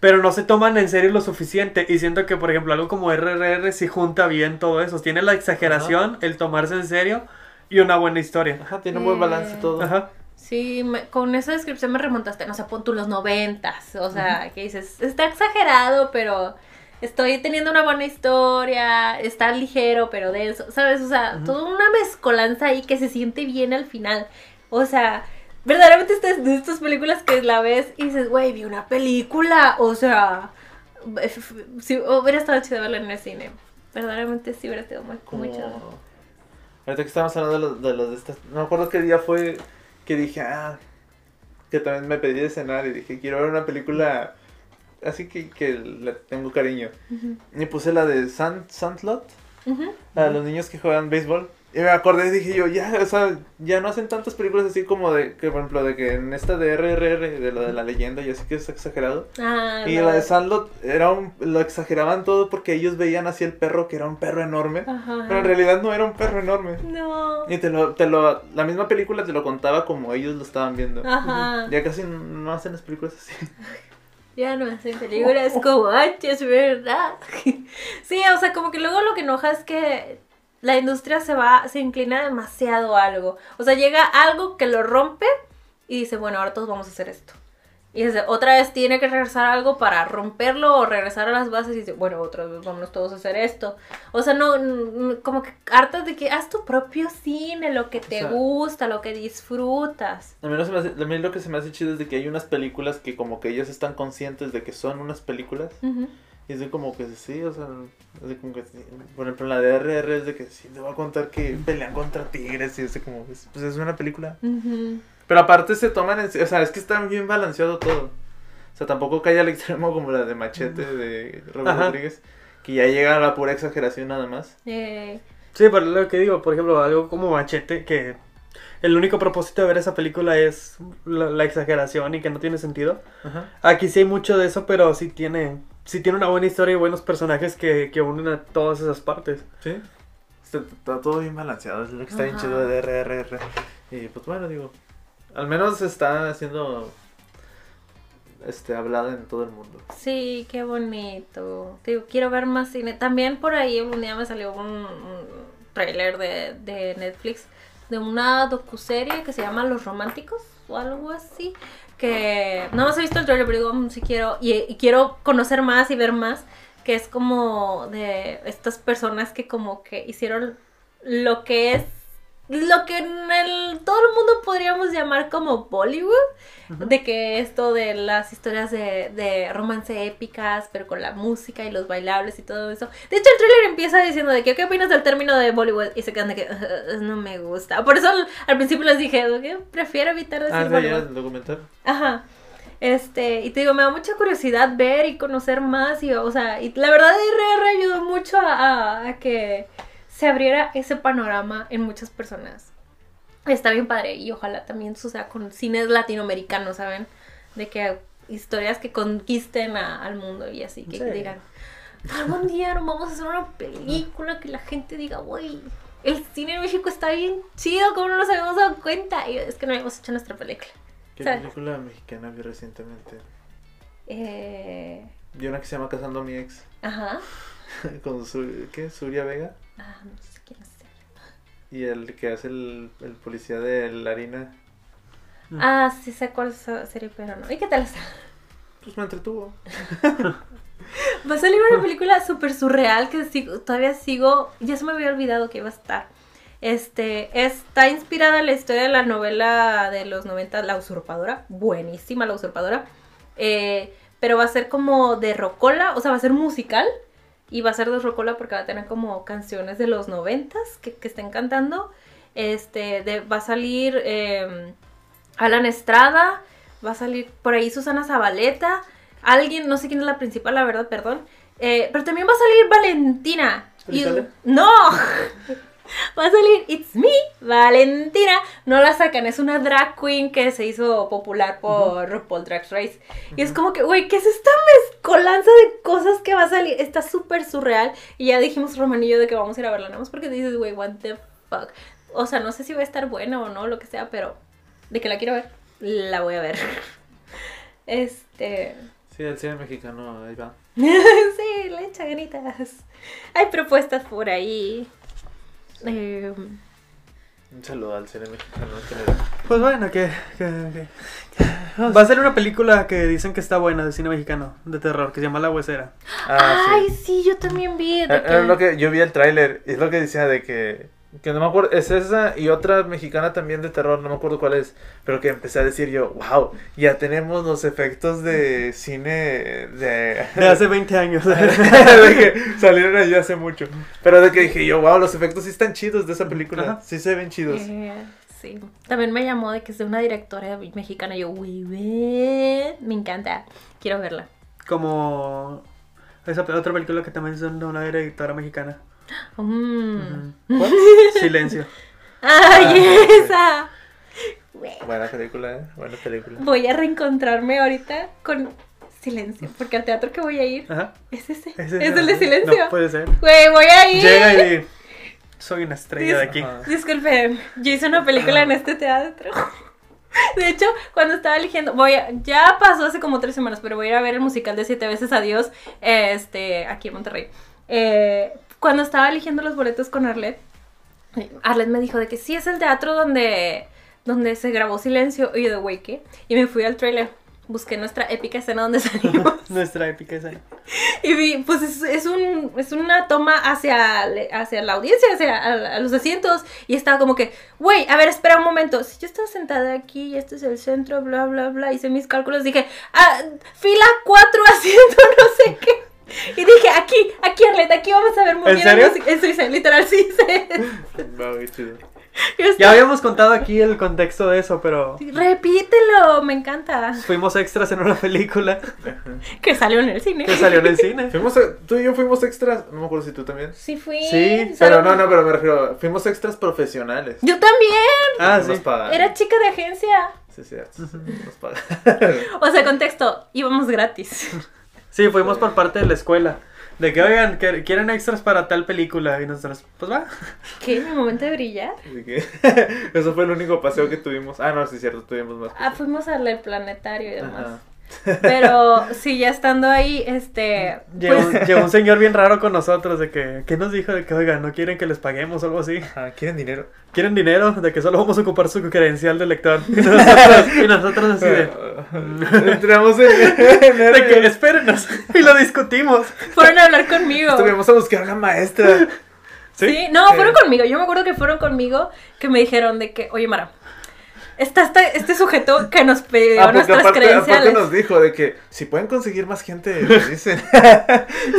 pero no se toman en serio lo suficiente. Y siento que, por ejemplo, algo como RRR sí junta bien todo eso. Tiene la exageración, el tomarse en serio y una buena historia. Ajá, tiene un buen balance Eh, todo. Ajá. Sí, me- con esa descripción me remontaste, no sé, pon tú los noventas, o sea, que dices, está exagerado, pero estoy teniendo una buena historia, está ligero, pero denso, ¿sabes? O sea, Ujú. toda una mezcolanza ahí que se siente bien al final, o sea, verdaderamente estas, de estas películas que la ves y dices, güey, vi una película, o sea, si hubiera estado chido verla en el cine, verdaderamente sí hubiera estado muy, muy chido. Ahorita que estamos hablando de los de, los de estas. No me acuerdo qué día fue que dije, ah. Que también me pedí de cenar y dije, quiero ver una película así que, que le tengo cariño. Ujú, Y puse la de Sand, Sandlot, la de los niños que juegan béisbol. Y me acordé y dije yo, ya, o sea, ya no hacen tantas películas así como de, que por ejemplo, de que en esta de RRR, de lo de la leyenda, y así que es exagerado. Ah, Y no. la de Sandlot era un, lo exageraban todo porque ellos veían así el perro que era un perro enorme. Ajá. Pero en realidad no era un perro enorme. No. Y te lo, te lo, la misma película te lo contaba como ellos lo estaban viendo. Ajá. Ya casi no hacen las películas así. [LAUGHS] Ya no hacen películas como antes, ¿verdad? [LAUGHS] Sí, o sea, como que luego lo que enoja es que la industria se va, se inclina demasiado a algo. O sea, llega algo que lo rompe y dice, bueno, ahora todos vamos a hacer esto. Y otra vez tiene que regresar algo para romperlo o regresar a las bases y dice, bueno, otra vez vámonos todos a hacer esto. O sea, no, como que hartas de que haz tu propio cine, lo que te sea- gusta, lo que disfrutas. A mí, no se me hace- a mí lo que se me hace chido es de que hay unas películas que como que ellos están conscientes de que son unas películas. Y es de como que sí, o sea, es de como que sí. Por ejemplo, en la de RR es de que sí, te voy a contar que pelean contra tigres y es de como, pues pues, es una película. Ujú. Pero aparte se toman en o sea, es que está bien balanceado todo. O sea, tampoco cae al extremo como la de Machete de Robert Ajá. Rodríguez, que ya llega a la pura exageración nada más. Eh, Sí, pero lo que digo, por ejemplo, algo como Machete, que el único propósito de ver esa película es la, la exageración y que no tiene sentido. Ajá. Aquí sí hay mucho de eso, pero sí tiene, sí tiene una buena historia y buenos personajes que, que unen a todas esas partes. Sí. Está, está todo bien balanceado, es lo que está bien chido de RRR. Y pues bueno, digo, al menos está siendo este hablado en todo el mundo. sí, qué bonito. Digo, quiero ver más cine. También por ahí un día me salió un, un trailer de, de Netflix de una docuserie que se llama Los Románticos o algo así. Que no más he visto el trailer, pero digo, mm, sí quiero. Y quiero conocer más y ver más. Que es como de estas personas que como que hicieron lo que es lo que en el, todo el mundo podríamos llamar como Bollywood, de que esto de las historias de, de romance épicas, pero con la música y los bailables y todo eso. De hecho, el tráiler empieza diciendo de que, ¿qué opinas del término de Bollywood? Y se quedan de que, "Uh, no me gusta. Por eso al, principio les dije, que prefiero evitar decir Ah, Bollywood. el documental. Ajá. Este, y te digo, me da mucha curiosidad ver y conocer más. Y, o sea, y la verdad, RR ayudó mucho a, a- a que se abriera ese panorama en muchas personas. Está bien padre. Y ojalá también suceda con cines latinoamericanos, ¿saben? De que historias que conquisten a- al mundo y así. Que Sí. digan, algún día nos vamos a hacer una película que la gente diga, güey. El cine en México está bien chido, como no nos habíamos dado cuenta. Y es que no habíamos hecho nuestra película. ¿Qué ¿Sabes? película mexicana vi recientemente? Eh, Vi una que se llama Casando a mi ex. ajá. [LAUGHS] Con su, ¿qué? Suria Vega. Ah, no sé quién es. él. Y el que hace el, el policía de la harina. Ah, sí sé cuál serie, pero no. ¿Y qué tal está? Pues me entretuvo. Va a salir una película súper surreal que sigo- todavía sigo. Ya se me había olvidado que iba a estar. Este, está inspirada en la historia de la novela de los 90, La Usurpadora. Buenísima, La Usurpadora. Eh, pero va a ser como de rocola, o sea, va a ser musical. Y va a ser de rocola porque va a tener como canciones de los 90 que, que estén cantando. Este, de- va a salir eh, Alan Estrada, va a salir por ahí Susana Zabaleta, alguien, no sé quién es la principal, la verdad, perdón. Eh, pero también va a salir Valentina. Y- no, [LAUGHS] va a salir It's Me, Valentina. No la sacan, es una drag queen que se hizo popular por RuPaul Drag Race. Y es como que, güey, ¿qué es esta mezcolanza de cosas que va a salir? Está súper surreal. Y ya dijimos Roman y yo de que vamos a ir a verla, nada más porque dices, güey, what the fuck. O sea, no sé si va a estar buena o no, lo que sea, pero de que la quiero ver, la voy a ver. [LAUGHS] Este. Sí, el cine mexicano, ahí va. [LAUGHS] sí, le echa ganitas. Hay propuestas por ahí. Eh, Un saludo al cine mexicano en general. Pues bueno, que, que- que- Va a ser una película que dicen que está buena de cine mexicano, de terror, que se llama La Huesera. Ah, Ay, sí. sí, yo también vi. de Eh, que- Es lo que yo vi el tráiler, es lo que decía de que que no me acuerdo, es esa y otra mexicana también de terror, no me acuerdo cuál es, pero que empecé a decir yo, wow, ya tenemos los efectos de cine de, [LAUGHS] De hace 20 años. [LAUGHS] de que salieron allí hace mucho. Pero de que dije yo, wow, los efectos sí están chidos de esa película, Ajá. sí se ven chidos. Eh, sí. También me llamó de que es de una directora mexicana. Yo, güey, ven, me encanta. Quiero verla. Como esa otra película que también es de una directora mexicana. Mm. [LAUGHS] Silencio. ¡Ay, Ah, esa! Buena película, ¿eh? Buena película. Voy a reencontrarme ahorita con silencio. Porque al teatro que voy a ir Ajá. es ese. Es el de silencio. No puede ser. Güey, voy a ir. Llega y soy una estrella de aquí. Disculpen, yo hice una película en este teatro. [LAUGHS] De hecho, cuando estaba eligiendo, voy a, ya pasó hace como tres semanas, pero voy a ir a ver el musical de Siete veces Adiós, este, aquí en Monterrey. Eh, cuando estaba eligiendo los boletos con Arlet, Arlet me dijo de que sí es el teatro donde, donde se grabó Silencio y de güey, ¿qué? Y me fui al trailer. busqué nuestra épica escena donde salimos. [LAUGHS] Nuestra épica escena. [LAUGHS] Y vi, pues es, es un, es una toma hacia, hacia la audiencia, hacia a, a los asientos. Y estaba como que, güey, a ver, espera un momento. Si yo estaba sentada aquí y este es el centro, bla, bla, bla, hice mis cálculos, dije, ah, fila 4, [LAUGHS] asiento, no sé qué. Y dije, aquí, aquí, Arleta, aquí vamos a ver muy ¿En bien serio? música. Eso hice, literal, sí qué chido. Yo Ya habíamos contado aquí el contexto de eso, pero Repítelo, me encanta. fuimos extras en una película [LAUGHS] Que salió en el cine. que salió en el cine. Fuimos, a- tú y yo fuimos extras, no me acuerdo si tú también. Sí fui. Sí, Pero no, no, pero me refiero, fuimos extras profesionales. Yo también. Ah, Nos sí. Era chica de agencia. Sí, sí, Nos pagaron. O sea, contexto, íbamos gratis. [LAUGHS] Sí, fuimos por parte de la escuela. De que, oigan, que quieren extras para tal película. Y nosotros, pues va. [LAUGHS] ¿Qué? ¿Mi momento de brillar? [LAUGHS] [LAUGHS] Eso fue el único paseo que tuvimos. Ah, no, sí, cierto, tuvimos más. Ah, fuimos al planetario y demás. Ajá. Pero sí, ya estando ahí, este. Llegó, Pues, llegó un señor bien raro con nosotros. De que, ¿qué nos dijo? De que, oigan, no quieren que les paguemos o algo así. Ajá, ¿Quieren dinero? ¿Quieren dinero? De que solo vamos a ocupar su credencial de lector. [LAUGHS] Y nosotros, y nosotros así de. [LAUGHS] Entramos en. [LAUGHS] De que espérenos. Y lo discutimos. fueron a hablar conmigo. Estuvimos a buscar a una maestra. Sí, no, fueron conmigo. Yo me acuerdo que fueron conmigo que me dijeron de que, oye, Mara, está este, este sujeto que nos pidió Ah, nuestras aparte, credenciales. aparte nos dijo de que si pueden conseguir más gente, [LAUGHS] dicen.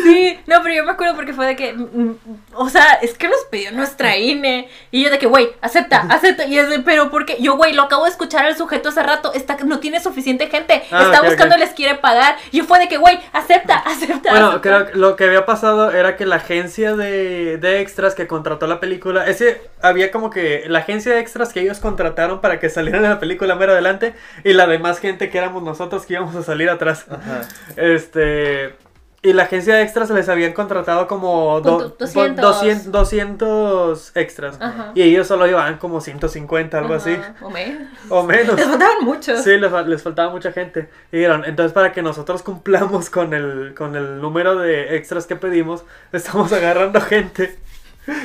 Sí, no, pero yo me acuerdo porque fue de que, mm, mm, o sea, es que nos pidió nuestra INE. Y yo de que, güey, acepta, acepta. Y es de, pero porque yo, güey, lo acabo de escuchar al sujeto hace rato, está, no tiene suficiente gente, Ah, está buscando, les quiere pagar. Y yo fue de que, güey, acepta, acepta. Bueno, acepta. creo que lo que había pasado era que la agencia de, de extras que contrató la película, ese había como que la agencia de extras que ellos contrataron para que en la película mero adelante y la demás gente que éramos nosotros que íbamos a salir atrás. Ajá. Este. Y la agencia de extras les habían contratado como do- Punto- 200. 200, 200 extras. Ajá. Y ellos solo llevaban como 150, algo así. O menos. O menos. Les faltaban muchos. Sí, les, les faltaba mucha gente. Y dijeron, entonces para que nosotros cumplamos con el, con el número de extras que pedimos, estamos agarrando gente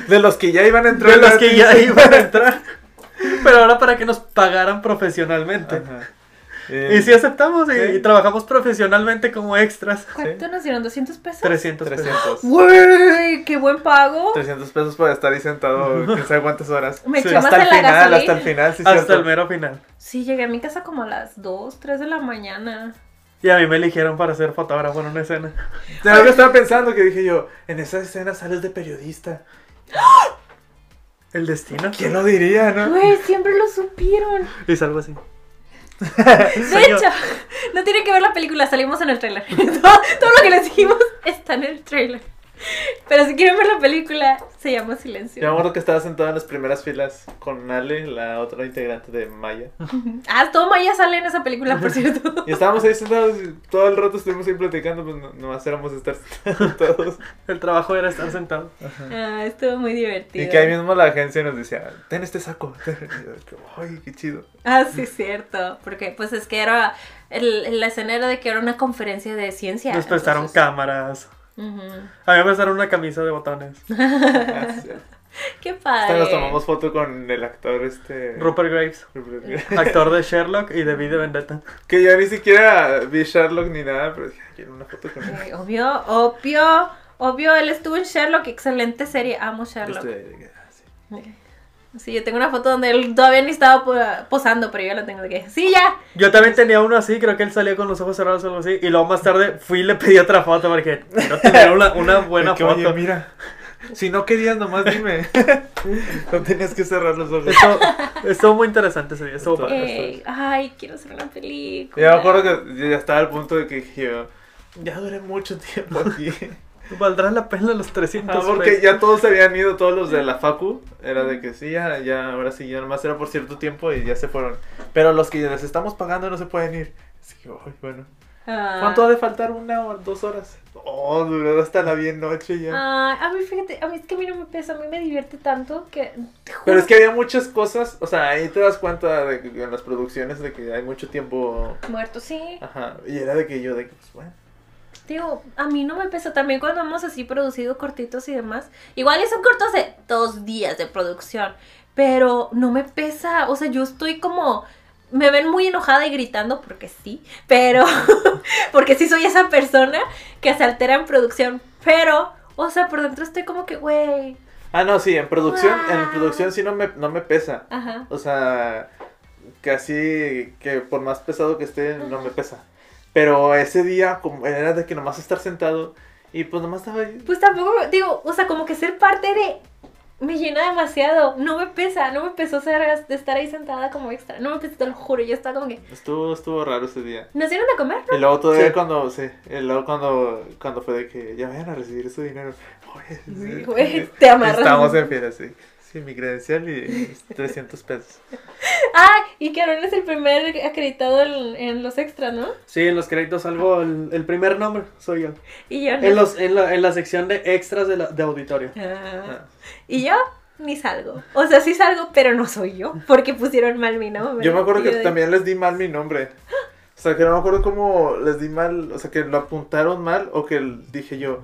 De los que ya iban a entrar. de los que ya iban a entrar. [LAUGHS] Pero ahora para que nos pagaran profesionalmente. Ajá. Eh, Y sí aceptamos y, Sí. y trabajamos profesionalmente como extras. ¿Cuánto nos dieron? ¿200 pesos? 300 pesos. 300. Güey, qué buen pago. 300 pesos para estar ahí sentado, [LAUGHS] quién sabe cuántas horas. Me Sí. Hasta el en la final, gasolina. hasta el final, sí, Hasta cierto. el mero final. Sí, llegué a mi casa como a las 2, 3 de la mañana. Y a mí me eligieron para ser fotógrafo en una escena. De algo estaba pensando que dije yo, en esa escena sales de periodista. [GASPS] El destino. ¿Quién lo diría, no? Güey, siempre lo supieron. Y salgo así. [LAUGHS] De hecho, no tienen que ver la película, salimos en el trailer. [LAUGHS] todo, todo lo que les dijimos está en el trailer. Pero si quieren ver la película, se llama Silencio. Yo me acuerdo que estaba sentado en las primeras filas con Ale, la otra integrante de Maya. Ah, todo Maya sale en esa película, por cierto. [LAUGHS] Y estábamos ahí sentados y todo el rato estuvimos ahí platicando, pues no, nomás éramos estar [LAUGHS] sentados todos. El trabajo era estar sentado. Ah, estuvo muy divertido. Y que ahí mismo la agencia nos decía, ten este saco. Y [LAUGHS] yo, Ay, qué chido. Ah, sí, cierto. Porque pues es que era. El, la escena era de que era una conferencia de ciencia. Nos prestaron entonces- cámaras. Ujú. A mí me prestaron una camisa de botones. [LAUGHS] Ah, sí. [LAUGHS] Qué Hasta padre. nos tomamos foto con el actor este... Rupert Graves, Rupert. [LAUGHS] actor de Sherlock y de V de Vendetta. Que yo ni siquiera vi Sherlock ni nada, pero dije, quiero una foto con él. Eh, obvio, obvio, obvio. Él estuvo en Sherlock, excelente serie. Amo Sherlock. Este, de que, ah, sí. Yo tengo una foto donde él todavía ni estaba po- posando, pero yo la tengo de que. Sí, ya. Yo también tenía uno así, creo que él salía con los ojos cerrados o algo así. Y luego más tarde fui y le pedí otra foto porque no tenía una, una buena [LAUGHS] foto. Oye, mira, si no querías nomás dime. [LAUGHS] no tenías que cerrar los ojos. Estuvo, estuvo muy interesante ese día. Estuvo Estuvo- padre. Ey, ay, quiero hacer una película. Yo me acuerdo que ya estaba al punto de que dije yo, ya duré mucho tiempo aquí. [LAUGHS] Valdrá la pena los 300 Ah, porque pesos. ya todos se habían ido, todos los de la Facu. Era de que sí, ya, ya, ahora sí, ya nomás era por cierto tiempo y ya se fueron. Pero los que les estamos pagando no se pueden ir. Así que, ay, bueno. Ah. ¿Cuánto ha de faltar? ¿Una o dos horas? Oh, duró hasta la bien noche ya. Ay, a mí, fíjate, a mí es que a mí no me pesa, a mí me divierte tanto que. Pero es que había muchas cosas, o sea, ahí te das cuenta de que en las producciones de que hay mucho tiempo. Muerto, sí. Ajá, y era de que yo, de que, pues bueno. Digo, a mí no me pesa también cuando hemos así producido cortitos y demás. Igual son cortos de dos días de producción, pero no me pesa. O sea, yo estoy como me ven muy enojada y gritando porque sí, pero [LAUGHS] porque sí soy esa persona que se altera en producción, pero, o sea, por dentro estoy como que, güey, Ah, no, sí, en producción, en producción sí no me, no me pesa. ajá. O sea, que así, que por más pesado que esté, no me pesa. Pero ese día, como era de que nomás estar sentado y pues nomás estaba ahí. Pues tampoco, digo, o sea, como que ser parte de... Me llena demasiado, no me pesa, no me pesó ser de estar ahí sentada como extra, no me pesó, te lo juro, yo estaba como que... Estuvo, estuvo raro ese día. ¿Nos dieron de comer? Y luego todavía Sí. cuando, sí, y luego cuando, cuando fue de que ya vayan a recibir su dinero. Oye, Sí, güey, te amarras. Estamos en fiera, sí. Sí, mi credencial y 300 pesos. Ah, y que Aaron es el primer acreditado en, en los extras, ¿no? Sí, en los créditos salgo el, el primer nombre, soy yo. Y yo no. En, los, en, la, en la sección de extras de, la- de auditorio. Ah. Y yo ni salgo. O sea, sí salgo, pero no soy yo. Porque pusieron mal mi nombre. Yo me acuerdo que de- también les di mal mi nombre. O sea, que no me acuerdo cómo les di mal, o sea, que lo apuntaron mal o que dije yo,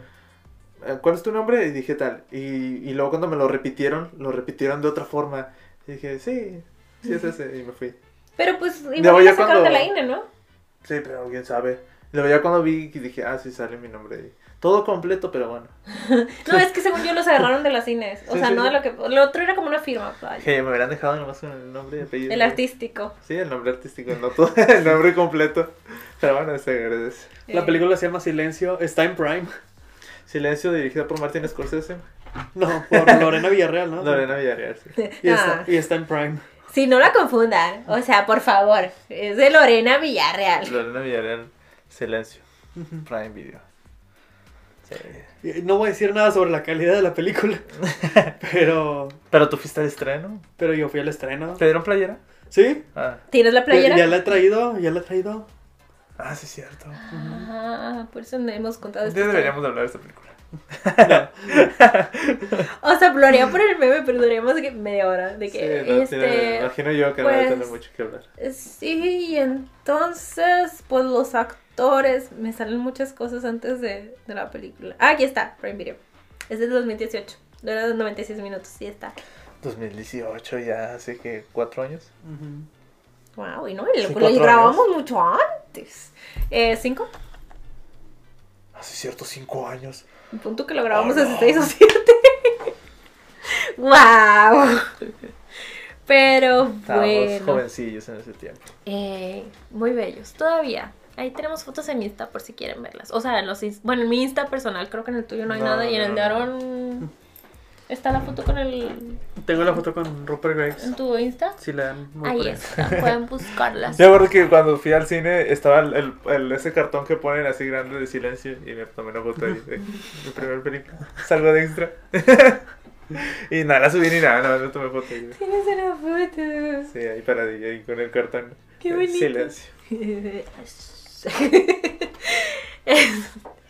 eh, ¿cuál es tu nombre? Y dije tal. Y, y luego cuando me lo repitieron, lo repitieron de otra forma. Y dije, sí, sí es ese. Y me fui. Pero pues igual la sacaron cuando- de la INE, ¿no? Sí, pero quién sabe. Luego ya cuando vi y dije, ah, sí sale mi nombre. ahí. Todo completo, pero bueno. [LAUGHS] No, es que según yo los agarraron de las INES. O Sí, sea, sí, no sí. de lo que. Lo otro era como una firma. Que me hubieran dejado nomás con el nombre y apellido. El artístico. Sí, el nombre artístico, no todo [LAUGHS] el nombre completo. Pero bueno, se agradece. La Eh, película se llama Silencio, está en Prime. Silencio, dirigida por Martin Scorsese. No, por Lorena Villarreal, ¿no? [LAUGHS] Lorena Villarreal, sí. Y está, Ah, y está en Prime. Si no la confundan. O sea, por favor. Es de Lorena Villarreal. Lorena Villarreal, Silencio. Prime Video. Sí. Y No voy a decir nada sobre la calidad de la película. [LAUGHS] Pero. Pero tú fuiste al estreno. Pero yo fui al estreno. ¿Te dieron playera? ¿Sí? Ah, ¿Tienes la playera? ya la he traído, ya la he traído. ah sí, es cierto. Ah, por eso no hemos contado Un esto. día deberíamos hablar de esta película. [LAUGHS] O sea, lo haría por el meme, pero duraríamos de que media hora. De que, Sí, no, este. tiene- imagino yo que no pues, tener mucho que hablar. Sí, y entonces, pues los actores, me salen muchas cosas antes de, de la película. Ah, aquí está, Prime Video. Es de 2018, dura 96 minutos, sí está. 2018, ya hace que cuatro años. Wow, y no, y lo, Sí, lo cuatro grabamos mucho antes. Eh, ¿Cinco? Ah, sí, es cierto, cinco años. Un punto que lo grabamos hace no. seis o siete. [LAUGHS] wow. Pero Estábamos bueno. jovencillos en ese tiempo. Eh, muy bellos, todavía. Ahí tenemos fotos en Insta por si quieren verlas. O sea, en los bueno, en mi Insta personal, creo que en el tuyo no hay No, nada. Y en el de. Aaron [LAUGHS] está la foto con el. Tengo la foto con Rupert Graves. en tu Insta. Si le dan muy Ahí está, pueden buscarlas. [LAUGHS] Yo recuerdo que cuando fui al cine estaba el, el- el- ese cartón que ponen así grande de silencio y me tomé una foto ahí de mi primer película. Salgo de extra. [LAUGHS] y nada, la subí ni nada, nada, más me tomé foto ahí. Tienes una foto. Sí, ahí paradilla, ahí con el cartón. Qué bonito. Silencio. [LAUGHS]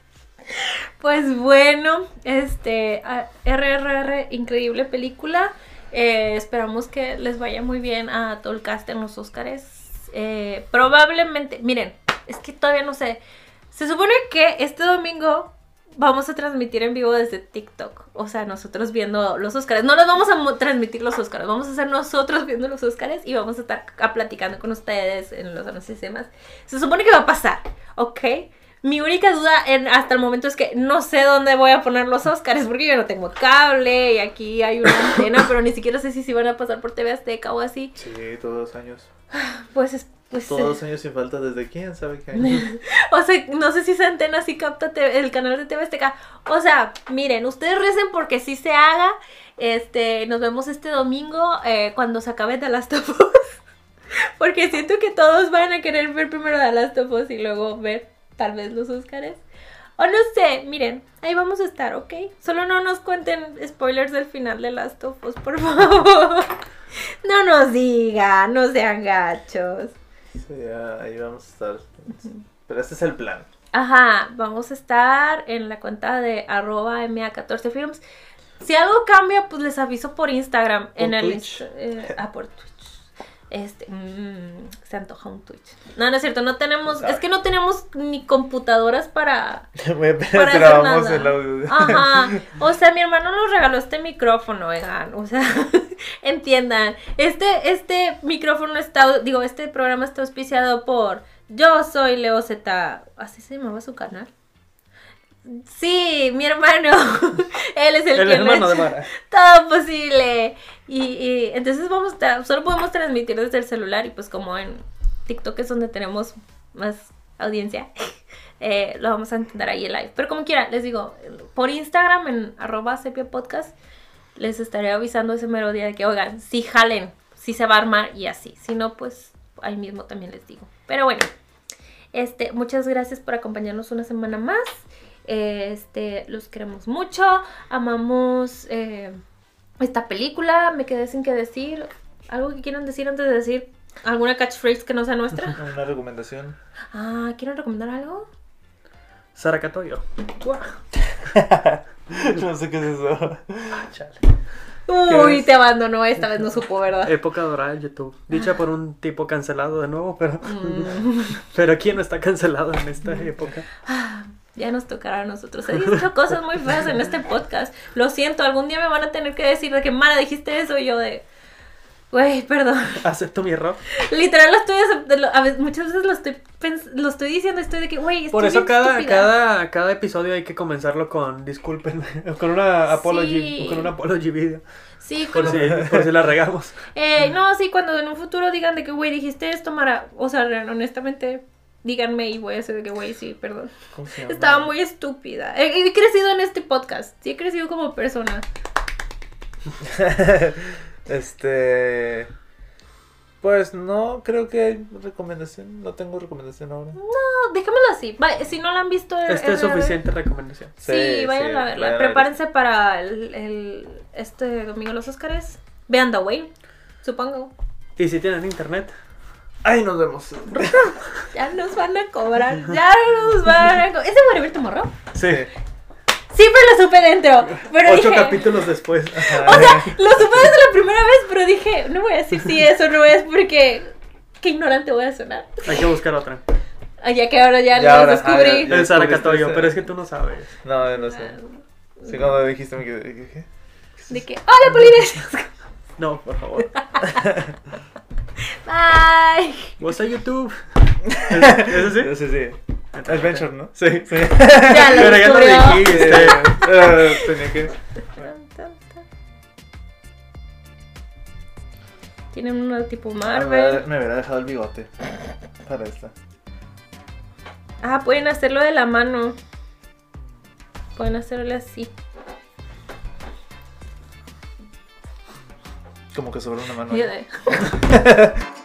pues bueno, este RRR, increíble película. Eh, esperamos que les vaya muy bien a todo en los Oscars. Eh, probablemente, miren, es que todavía no sé. Se supone que este domingo vamos a transmitir en vivo desde TikTok. O sea, nosotros viendo los Oscars. No los vamos a transmitir los Oscars, vamos a hacer nosotros viendo los Oscars y vamos a estar a platicando con ustedes en los anuncios y demás. Se supone que va a pasar, ¿ok? Mi única duda en, hasta el momento es que no sé dónde voy a poner los Oscars porque yo no tengo cable y aquí hay una antena, [COUGHS] pero ni siquiera sé si, si van a pasar por TV Azteca o así. Sí, todos los años. [SIGHS] Pues, es- pues Todos los años sin falta desde quién sabe qué año. [LAUGHS] O sea, no sé si esa antena sí capta TV el canal de TV Azteca. O sea, miren, ustedes recen porque sí se haga. Este, nos vemos este domingo eh, cuando se acabe The Last of Us. [LAUGHS] porque siento que todos van a querer ver primero The Last of Us y luego ver tal vez los Oscars. O no sé, miren, ahí vamos a estar, ¿ok? Solo no nos cuenten spoilers del final de Last of Us, por [LAUGHS] favor. No nos digan, no sean gachos. Sí, ahí vamos a estar. Pero este es el plan. Ajá, vamos a estar en la cuenta de arroba MA14films. Si algo cambia, pues les aviso por Instagram. en Por el Twitch. Eh, ah, por Twitch. Este, mm, se antoja un Twitch. No, no es cierto, no tenemos, Sabe. es que no tenemos ni computadoras para, [LAUGHS] para hacer grabamos nada. el audio. [LAUGHS] Ajá, o sea, mi hermano nos regaló este micrófono, oigan, o sea, [LAUGHS] entiendan. Este, este micrófono está, digo, este programa está auspiciado por Yo Soy Leo Z. ¿Así se llamaba su canal? Sí, mi hermano. [LAUGHS] Él es el, El que hermano lo de Mara. todo posible. Y, y entonces vamos a, solo podemos transmitir desde el celular y pues como en TikTok es donde tenemos más audiencia, [LAUGHS] eh, lo vamos a intentar ahí en live. Pero como quiera, les digo, por Instagram en arroba sepia podcast, les estaré avisando ese mero día de que, oigan, si jalen, si se va a armar y así. Si no, pues ahí mismo también les digo. Pero bueno, este, muchas gracias por acompañarnos una semana más. Este, los queremos mucho. Amamos eh, esta película. Me quedé sin que decir. ¿Algo que quieran decir antes de decir alguna catchphrase que no sea nuestra? [LAUGHS] Una recomendación. Ah, ¿quieren recomendar algo? Sara Catoyo. [LAUGHS] no sé qué es eso. Ah, chale. Uy, es? te abandonó. Esta vez no supo, ¿verdad? Época dorada de YouTube. Dicha por un tipo cancelado de nuevo, pero. Mm. [LAUGHS] Pero ¿quién no está cancelado en esta época? Ya nos tocará a nosotros. He dicho [LAUGHS] cosas muy feas en este podcast. Lo siento, algún día me van a tener que decir de que, Mara, dijiste eso y yo de... Güey, perdón. [LAUGHS] Acepto mi error. Literal lo estoy acept- lo- a veces, muchas veces lo estoy lo estoy diciendo, estoy de que, güey, Por eso cada, cada, cada episodio hay que comenzarlo con disculpen, [LAUGHS] con una apology, Sí. con un apology video. Sí, Por como- si, por si la regamos. Eh, no, sí, cuando en un futuro digan de que, güey, dijiste esto, Mara. O sea, honestamente, díganme y voy a decir de que, güey, sí, perdón. ¿Cómo se llama? Estaba muy estúpida. He, he crecido en este podcast. Sí, he crecido como persona. [LAUGHS] este. Pues no, creo que hay recomendación. No tengo recomendación ahora. No, déjamelo así. Va, si no la han visto, Esta es RRD, suficiente recomendación. Sí, Sí, vayan sí, a verla. vayan a ver. Prepárense para el, el- este domingo los Óscares. Vean The Whale, supongo. Y si tienen internet, Ay, nos vemos. [LAUGHS] Ya nos van a cobrar. Ya nos van a cobrar. ¿Ese Whatever Tomorrow? sí. Siempre lo supe dentro. Pero Ocho dije, capítulos después. [LAUGHS] O sea, lo supe desde la primera vez, pero dije, no voy a decir si eso no es porque qué ignorante voy a sonar. Hay que buscar otra. Ah, Ya que ahora ya, Ya lo ahora, descubrí. ah, ya. El Sara descubriste Catoyo, ese. pero es que tú no sabes. No, yo no sé. Sí, cuando dijiste me quedé. dije, ¿qué? De que, hola Polinesia. [LAUGHS] No, por favor. Bye. ¿Vos a YouTube? [LAUGHS] ¿Eso sí? Sí. Adventure, ¿no? Sí. Sí. Ya lo Pero ya lo dijiste. Tenía que. Tienen uno tipo Me Marvel. me hubiera dejado el bigote. Para esta. Ah, pueden hacerlo de la mano. Pueden hacerlo así. Como que sobre una mano. [LAUGHS]